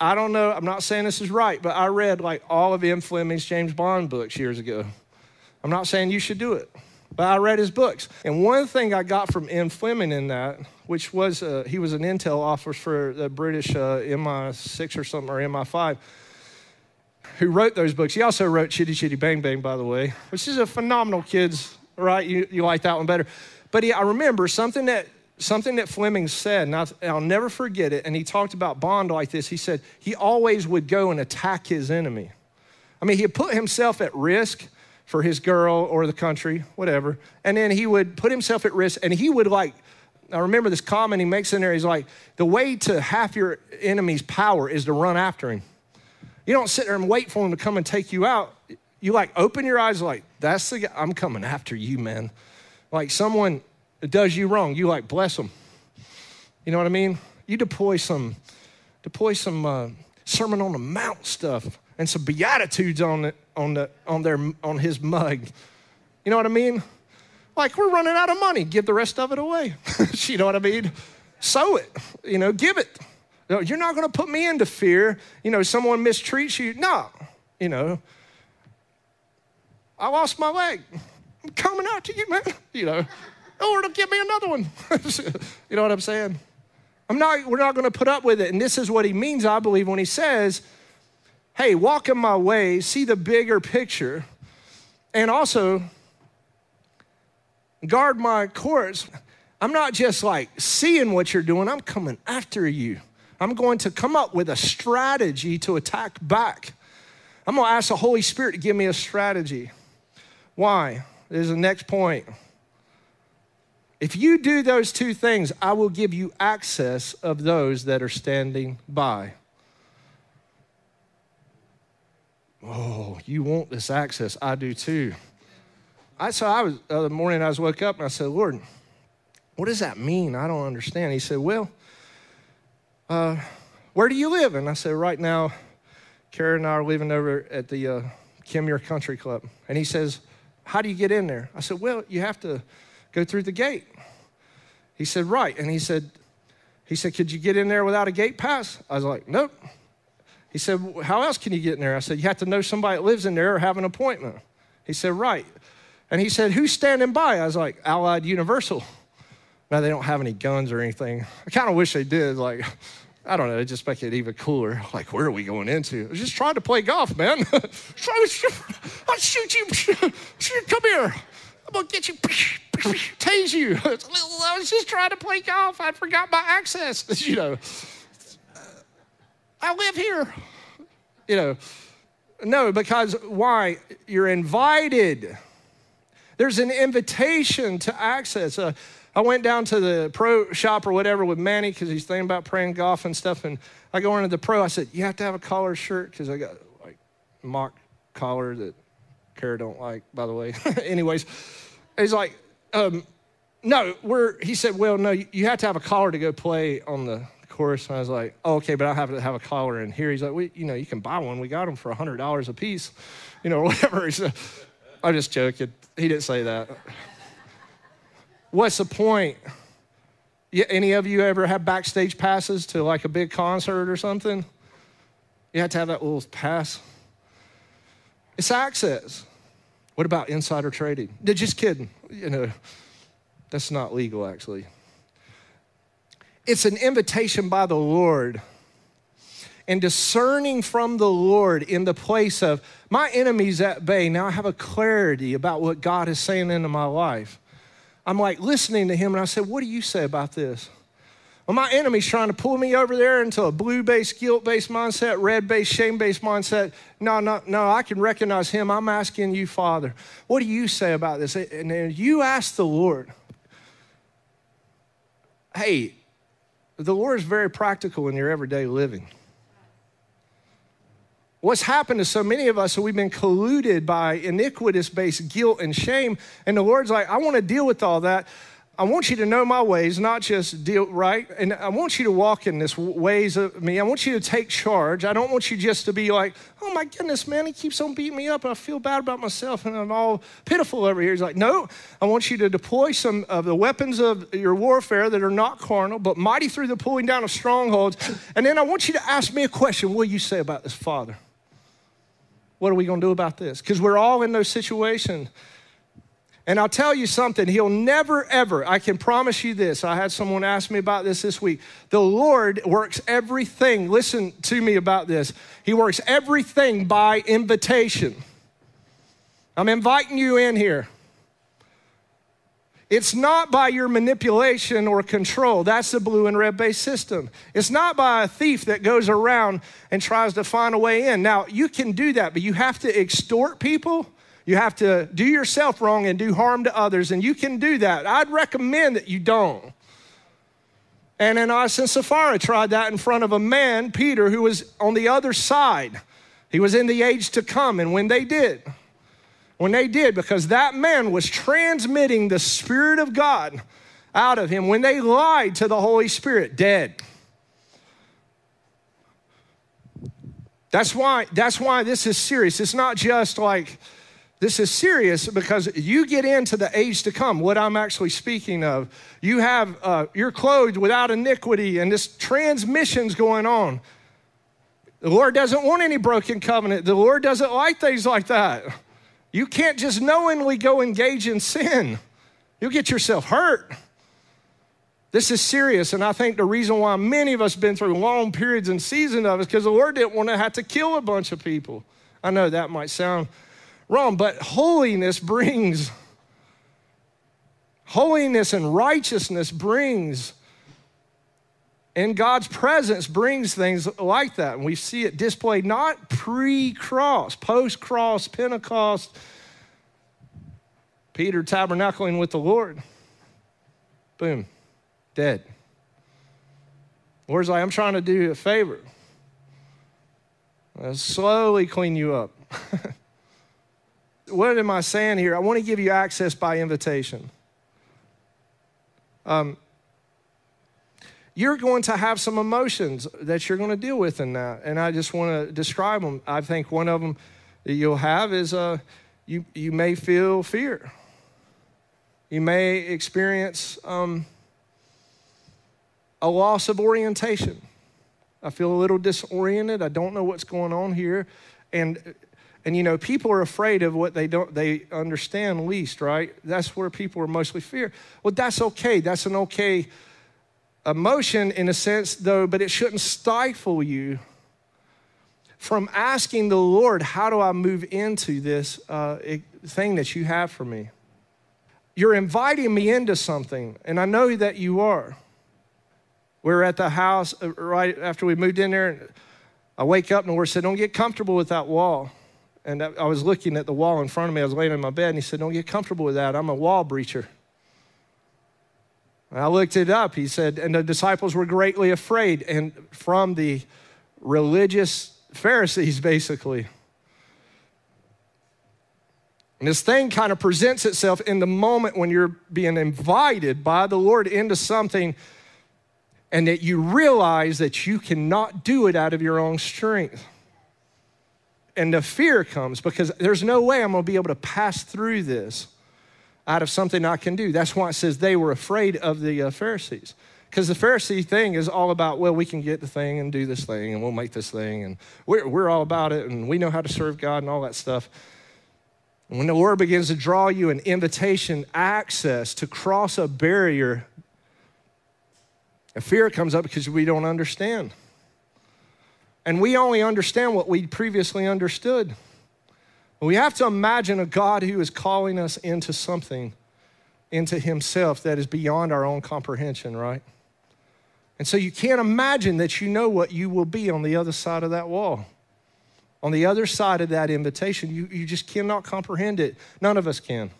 Speaker 1: I don't know, I'm not saying this is right, but I read like all of Ian Fleming's James Bond books years ago. I'm not saying you should do it, but I read his books. And one thing I got from Ian Fleming in that, which was uh, he was an intel officer for the British uh, MI6 or something, or MI5, who wrote those books. He also wrote Chitty Chitty Bang Bang, by the way, which is a phenomenal kids, right? You, you like that one better. But he, I remember something that something that Fleming said, and I'll, I'll never forget it. And he talked about Bond like this. He said he always would go and attack his enemy. I mean, he put himself at risk for his girl or the country, whatever. And then he would put himself at risk and he would like, I remember this comment he makes in there. He's like, the way to half your enemy's power is to run after him. You don't sit there and wait for him to come and take you out. You like open your eyes, like, that's the guy, I'm coming after you, man. Like someone does you wrong, you like bless them. You know what I mean? You deploy some, deploy some uh, Sermon on the Mount stuff and some beatitudes on it, on the on their on his mug. You know what I mean? Like we're running out of money, give the rest of it away. you know what I mean? Sow it. You know, give it. You're not going to put me into fear. You know, someone mistreats you. No. You know, I lost my leg. I'm coming out to you, man. You know, or to give me another one. you know what I'm saying? I'm not, we're not going to put up with it. And this is what he means, I believe, when he says, hey, walk in my way, see the bigger picture, and also guard my courts. I'm not just like seeing what you're doing, I'm coming after you. I'm going to come up with a strategy to attack back. I'm going to ask the Holy Spirit to give me a strategy. Why? There's the next point. If you do those two things, I will give you access of those that are standing by. Oh, you want this access? I do too. I so I was the other morning I was woke up and I said, Lord, what does that mean? I don't understand. He said, Well, uh, where do you live? And I said, Right now, Karen and I are living over at the uh, Kim Country Club. And he says, How do you get in there? I said, Well, you have to go through the gate. He said, Right. And he said, he said, Could you get in there without a gate pass? I was like, Nope. He said, How else can you get in there? I said, You have to know somebody that lives in there or have an appointment. He said, Right. And he said, Who's standing by? I was like, Allied Universal. Now, they don't have any guns or anything. I kind of wish they did. Like, I don't know, it just make it even cooler. Like, where are we going into? I was just trying to play golf, man. I'll shoot you. Come here. I'm going to get you tase you. I was just trying to play golf. I forgot my access. You know, I live here. You know, no, because why? You're invited. There's an invitation to access. Uh, I went down to the pro shop or whatever with Manny because he's thinking about playing golf and stuff. And I go into the pro. I said, "You have to have a collar shirt because I got like mock collar that Kara don't like, by the way." Anyways, he's like, um, no, we're, he said, well, no, you have to have a collar to go play on the course. And I was like, oh, okay, but I have to have a collar in here. He's like, we, you know, you can buy one. We got them for $100 a piece, you know, whatever. I'm just joking. He didn't say that. What's the point? Yeah, any of you ever have backstage passes to like a big concert or something? You have to have that little pass. It's access. What about insider trading? They just kidding. You know, that's not legal actually. It's an invitation by the Lord and discerning from the Lord in the place of my enemies at bay. Now I have a clarity about what God is saying into my life. I'm like listening to him and I said, What do you say about this? Well, my enemy's trying to pull me over there into a blue based, guilt based mindset, red based, shame based mindset. No, no, no, I can recognize him. I'm asking you, Father, what do you say about this? And then you ask the Lord, hey, the Lord is very practical in your everyday living. What's happened to so many of us, we've been colluded by iniquitous based guilt and shame. And the Lord's like, I want to deal with all that. I want you to know my ways, not just deal right. And I want you to walk in this ways of me. I want you to take charge. I don't want you just to be like, oh my goodness, man, he keeps on beating me up I feel bad about myself and I'm all pitiful over here. He's like, no, I want you to deploy some of the weapons of your warfare that are not carnal, but mighty through the pulling down of strongholds. And then I want you to ask me a question. What do you say about this, Father? What are we going to do about this? Because we're all in those situations. And I'll tell you something, he'll never, ever, I can promise you this. I had someone ask me about this this week. The Lord works everything, listen to me about this. He works everything by invitation. I'm inviting you in here. It's not by your manipulation or control. That's the blue and red based system. It's not by a thief that goes around and tries to find a way in. Now, you can do that, but you have to extort people. You have to do yourself wrong and do harm to others, and you can do that. I'd recommend that you don't. And Ananias and Sapphira tried that in front of a man, Peter, who was on the other side. He was in the age to come, and when they did, when they did, because that man was transmitting the Spirit of God out of him. When they lied to the Holy Spirit, dead. That's why, that's why this is serious. It's not just like, this is serious because you get into the age to come, what I'm actually speaking of. You have, uh, you're clothed without iniquity, and this transmission's going on. The Lord doesn't want any broken covenant. The Lord doesn't like things like that. You can't just knowingly go engage in sin. You'll get yourself hurt. This is serious, and I think the reason why many of us been through long periods and seasons of it is because the Lord didn't want to have to kill a bunch of people. I know that might sound wrong, but holiness brings holiness and righteousness brings in God's presence brings things like that. And we see it displayed not pre cross, post cross, Pentecost, Peter tabernacling with the Lord. Boom, dead. Lord's like, I'm trying to do you a favor. I'll slowly clean you up. what am I saying here? I want to give you access by invitation. Um, you're going to have some emotions that you're going to deal with in that. And I just want to describe them. I think one of them that you'll have is uh, you, you may feel fear. You may experience um, a loss of orientation. I feel a little disoriented. I don't know what's going on here. And and you know, people are afraid of what they don't they understand least, right? That's where people are mostly fear. Well, that's okay. That's an okay emotion in a sense, though, but it shouldn't stifle you from asking the Lord, How do I move into this uh, thing that you have for me? You're inviting me into something, and I know that you are. We are at the house uh, right after we moved in there, and I wake up and the Lord said, Don't get comfortable with that wall. And I was looking at the wall in front of me. I was laying in my bed, and He said, Don't get comfortable with that. I'm a wall breacher. I looked it up. He said, and the disciples were greatly afraid, and from the religious Pharisees, basically. And this thing kind of presents itself in the moment when you're being invited by the Lord into something and that you realize that you cannot do it out of your own strength. And the fear comes because there's no way I'm going to be able to pass through this out of something I can do. That's why it says they were afraid of the uh, Pharisees. Because the Pharisee thing is all about, well, we can get the thing and do this thing and we'll make this thing and we're, we're all about it and we know how to serve God and all that stuff. when the Lord begins to draw you an invitation, access to cross a barrier, a fear comes up because we don't understand. And we only understand what we previously understood. We have to imagine a God who is calling us into something, into Himself that is beyond our own comprehension, right? And so you can't imagine that you know what you will be on the other side of that wall. On the other side of that invitation, you, you just cannot comprehend it. None of us can.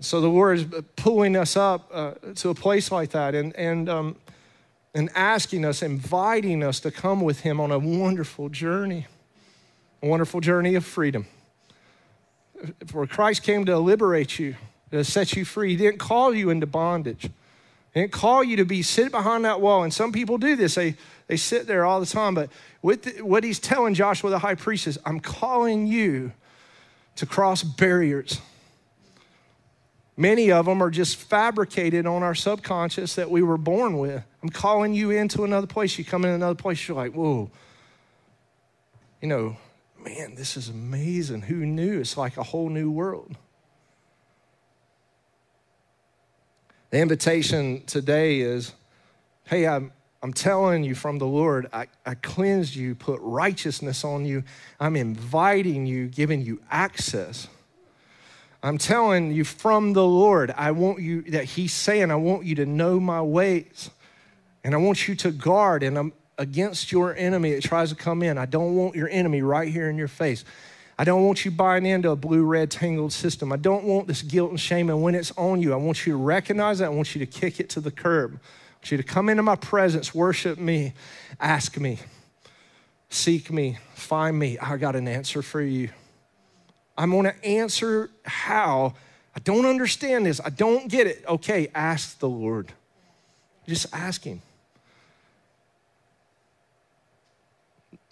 Speaker 1: So the Lord is pulling us up uh, to a place like that. And, and um, and asking us, inviting us to come with Him on a wonderful journey, a wonderful journey of freedom. For Christ came to liberate you, to set you free. He didn't call you into bondage. He didn't call you to be sit behind that wall. And some people do this. They, they sit there all the time. But the, what he's telling Joshua the high priest is, I'm calling you to cross barriers. Many of them are just fabricated on our subconscious that we were born with. I'm calling you into another place. You come in another place, you're like, whoa. You know, man, this is amazing. Who knew? It's like a whole new world. The invitation today is hey, I'm, I'm telling you from the Lord, I, I cleansed you, put righteousness on you. I'm inviting you, giving you access. I'm telling you from the Lord, I want you, that He's saying, I want you to know my ways. And I want you to guard, and I'm against your enemy that tries to come in. I don't want your enemy right here in your face. I don't want you buying into a blue red tangled system. I don't want this guilt and shame. And when it's on you, I want you to recognize that. I want you to kick it to the curb. I want you to come into my presence, worship me, ask me, seek me, find me. I got an answer for you. I'm going to answer how. I don't understand this. I don't get it. Okay, ask the Lord. Just ask Him.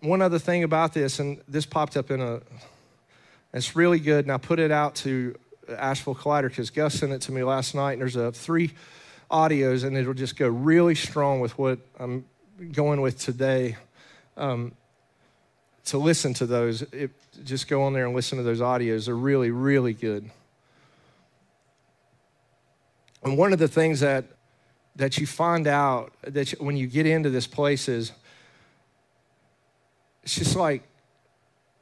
Speaker 1: One other thing about this, and this popped up in a, it's really good, and I put it out to Asheville Collider because Gus sent it to me last night, and there's a three audios, and it'll just go really strong with what I'm going with today. Um, to listen to those. It, just go on there and listen to those audios. They're really, really good. And one of the things that that you find out that you, when you get into this place is it's just like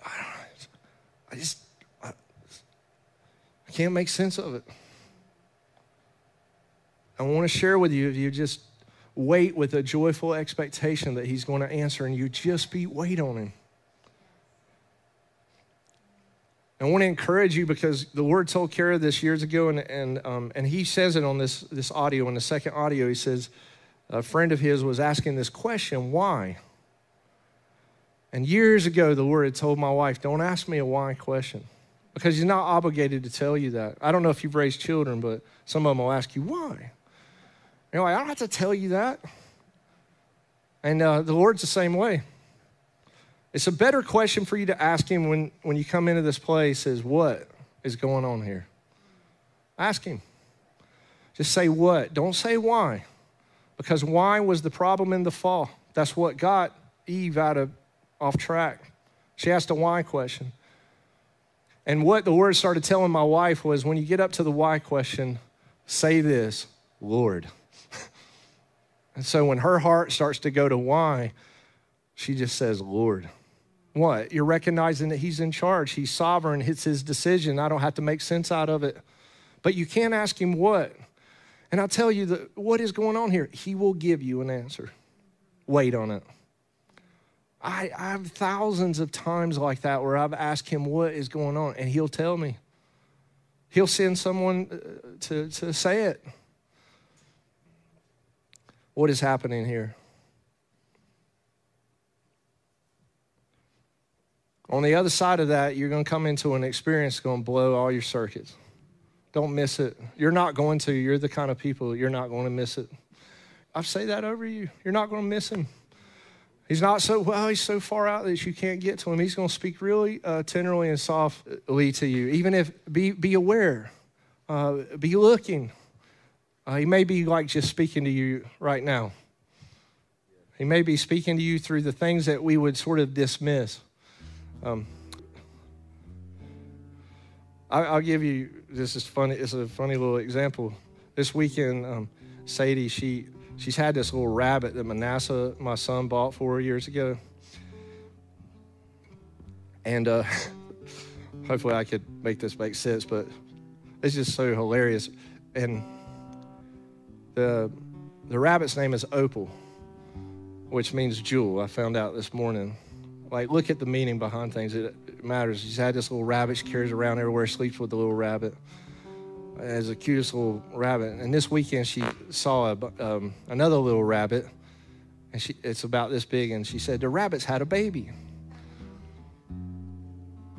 Speaker 1: I, don't know. I just I, I can't make sense of it. I want to share with you if you just wait with a joyful expectation that he's going to answer and you just be wait on him. I want to encourage you because the Lord told Kara this years ago, and, and, um, and he says it on this, this audio, in the second audio. He says, a friend of his was asking this question, why? And years ago, the Lord had told my wife, don't ask me a why question because he's not obligated to tell you that. I don't know if you've raised children, but some of them will ask you, why? You're like, I don't have to tell you that. And uh, the Lord's the same way. It's a better question for you to ask him when, when you come into this place is what is going on here? Ask him. Just say what. Don't say why. Because why was the problem in the fall. That's what got Eve out of off track. She asked a why question. And what the word started telling my wife was when you get up to the why question, say this, Lord. and so when her heart starts to go to why, she just says, Lord. What? You're recognizing that He's in charge. He's sovereign. It's His decision. I don't have to make sense out of it. But you can't ask Him what. And I'll tell you that what is going on here. He will give you an answer. Wait on it. I, I have thousands of times like that where I've asked Him what is going on, and He'll tell me. He'll send someone uh, to, to say it. What is happening here? On the other side of that, you're going to come into an experience that's going to blow all your circuits. Don't miss it. You're not going to. You're the kind of people you're not going to miss it. I say that over you. You're not going to miss him. He's not so well. He's so far out that you can't get to him. He's going to speak really uh, tenderly and softly to you. Even if be be aware, uh, be looking. Uh, he may be like just speaking to you right now. He may be speaking to you through the things that we would sort of dismiss. Um, I, will give you this is funny. It's a funny little example. This weekend, um, Sadie she she's had this little rabbit that Manasseh, my son, bought four years ago. And uh, hopefully I could make this make sense, but it's just so hilarious. And the, the rabbit's name is Opal, which means jewel. I found out this morning. Like, look at the meaning behind things. It matters. She's had this little rabbit she carries around everywhere, sleeps with the little rabbit as the cutest little rabbit. And this weekend, she saw a, um, another little rabbit, and she, it's about this big. And she said, The rabbit's had a baby.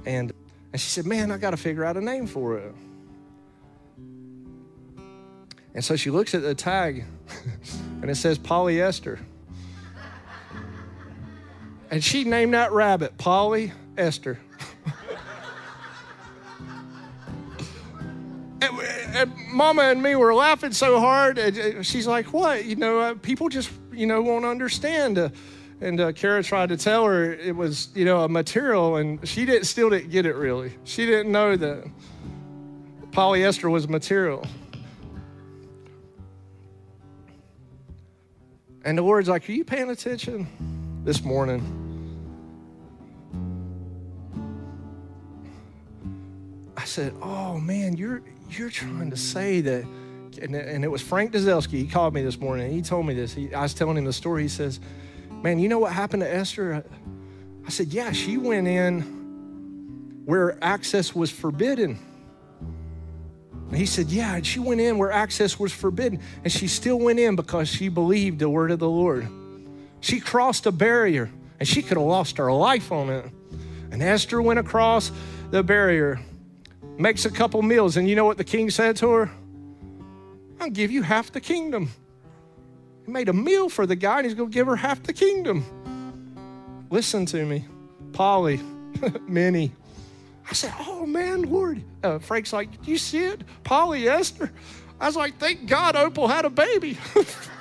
Speaker 1: And, and she said, Man, I got to figure out a name for it. And so she looks at the tag, and it says polyester. And she named that rabbit Polly Esther. and, and Mama and me were laughing so hard. And she's like, "What? You know, uh, people just you know won't understand." Uh, and uh, Kara tried to tell her it was you know a material, and she didn't still didn't get it really. She didn't know that polyester was material. And the Lord's like, Are you paying attention this morning? I said, Oh man, you're you're trying to say that, and, and it was Frank Dazelski. He called me this morning. he told me this. He, I was telling him the story. He says, "Man, you know what happened to Esther?" I said, "Yeah, she went in where access was forbidden." And he said, Yeah, and she went in where access was forbidden, and she still went in because she believed the word of the Lord. She crossed a barrier, and she could have lost her life on it. And Esther went across the barrier makes a couple meals, and you know what the king said to her? I'll give you half the kingdom. He made a meal for the guy, and he's going to give her half the kingdom. Listen to me, Polly, Minnie. I said, Oh man, Lord. Uh, Frank's like, Do you see it? Polly, Esther. I was like, Thank God Opal had a baby.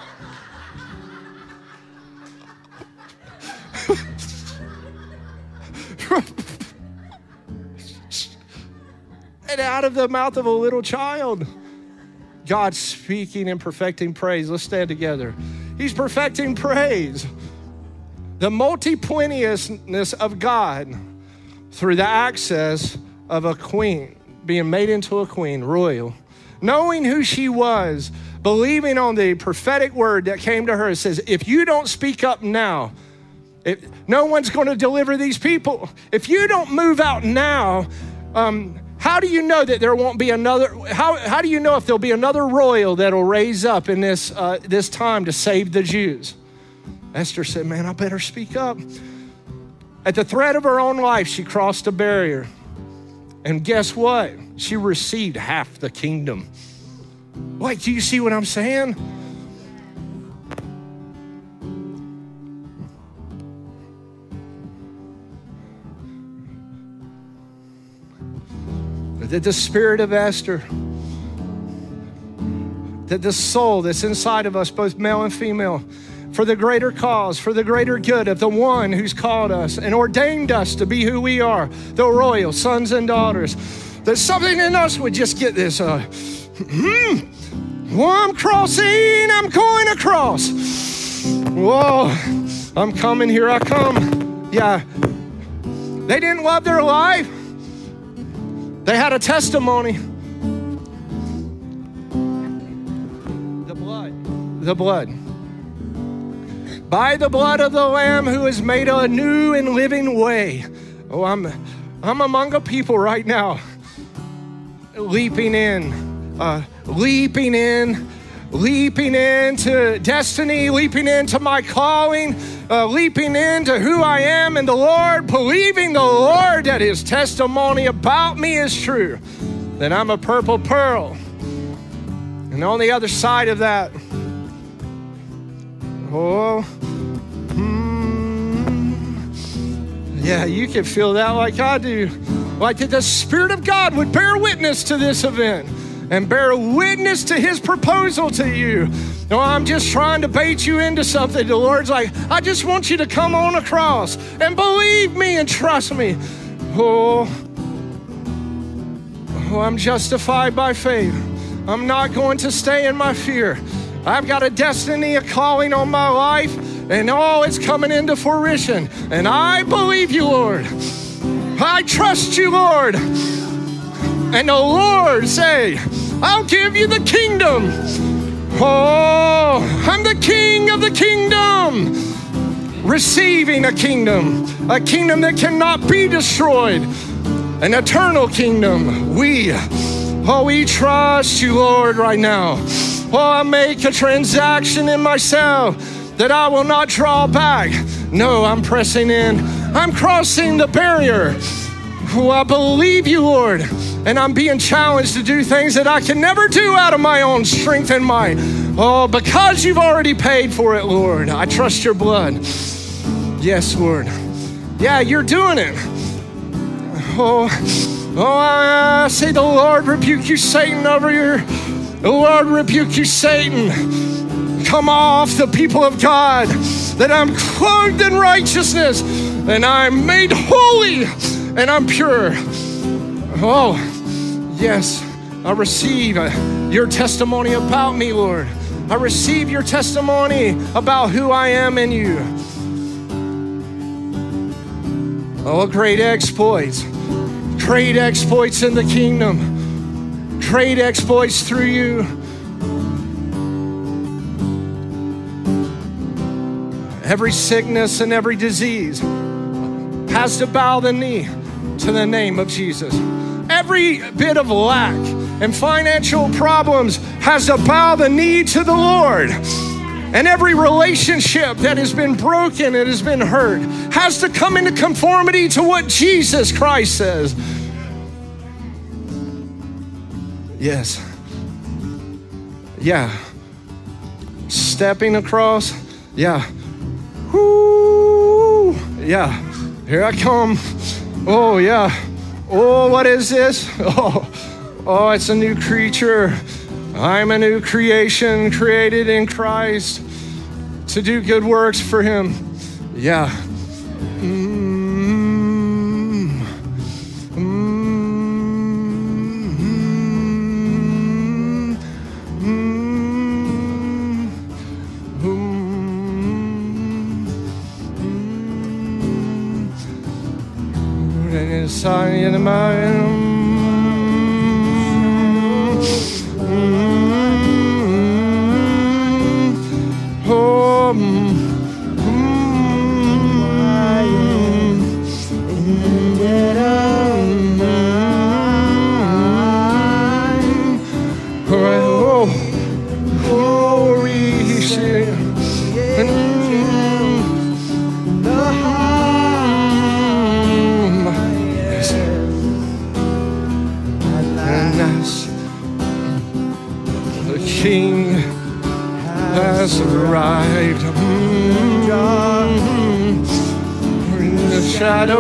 Speaker 1: and out of the mouth of a little child. God speaking and perfecting praise. Let's stand together. He's perfecting praise. The multiplenteousness of God through the access of a queen, being made into a queen, royal, knowing who she was, believing on the prophetic word that came to her. It says, If you don't speak up now, no one's going to deliver these people. If you don't move out now, um, how do you know that there won't be another? How, how do you know if there'll be another royal that'll raise up in this, uh, this time to save the Jews? Esther said, Man, I better speak up. At the threat of her own life, she crossed a barrier. And guess what? She received half the kingdom. Wait, do you see what I'm saying? That the spirit of Esther, that the soul that's inside of us, both male and female, for the greater cause, for the greater good of the one who's called us and ordained us to be who we are, the royal sons and daughters, that something in us would just get this. Uh, hmm, well, I'm crossing, I'm going across. Whoa, I'm coming, here I come. Yeah. They didn't love their life. They had a testimony. The blood. The blood. By the blood of the Lamb who has made a new and living way. Oh, I'm, I'm among a people right now leaping in, uh, leaping in, leaping into destiny, leaping into my calling, uh, leaping into who I am in the Lord, believing the Lord that His testimony about me is true, that I'm a purple pearl. And on the other side of that, oh, hmm, Yeah, you can feel that like I do. Like that the Spirit of God would bear witness to this event and bear witness to His proposal to you. No, I'm just trying to bait you into something. The Lord's like, I just want you to come on across and believe me and trust me. Oh, oh I'm justified by faith. I'm not going to stay in my fear. I've got a destiny, a calling on my life, and oh, it's coming into fruition. And I believe you, Lord. I trust you, Lord. And the Lord say, I'll give you the kingdom. Oh, I'm the king of the kingdom. Receiving a kingdom, a kingdom that cannot be destroyed, an eternal kingdom. We, oh, we trust you, Lord, right now. Oh, I make a transaction in myself that I will not draw back. No, I'm pressing in. I'm crossing the barrier. Oh, I believe you, Lord. And I'm being challenged to do things that I can never do out of my own strength and might. Oh, because you've already paid for it, Lord. I trust your blood. Yes, Lord. Yeah, you're doing it. Oh, oh, I say the Lord rebuke you, Satan, over your the Lord rebuke you, Satan. Come off the people of God, that I'm clothed in righteousness and I'm made holy and I'm pure. Oh, yes, I receive uh, your testimony about me, Lord. I receive your testimony about who I am in you. Oh, great exploits. Great exploits in the kingdom great exploits through you. Every sickness and every disease has to bow the knee to the name of Jesus. Every bit of lack and financial problems has to bow the knee to the Lord. And every relationship that has been broken and has been hurt has to come into conformity to what Jesus Christ says. Yes. Yeah. Stepping across. Yeah. Whoo. Yeah. Here I come. Oh, yeah. Oh, what is this? Oh, oh, it's a new creature. I'm a new creation created in Christ to do good works for Him. Yeah. Mm. In the mind. May the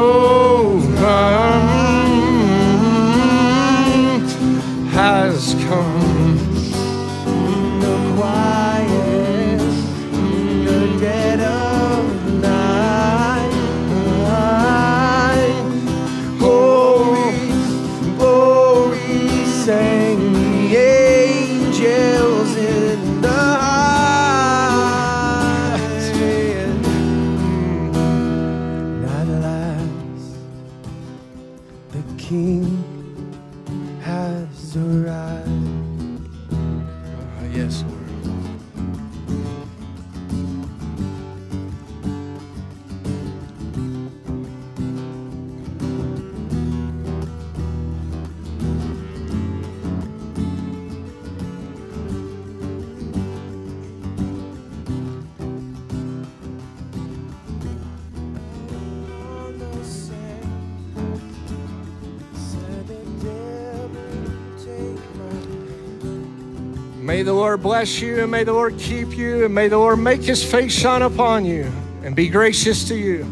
Speaker 1: Lord bless you, and may the Lord keep you, and may the Lord make his face shine upon you and be gracious to you.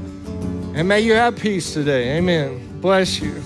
Speaker 2: And may you have peace today. Amen. Bless you.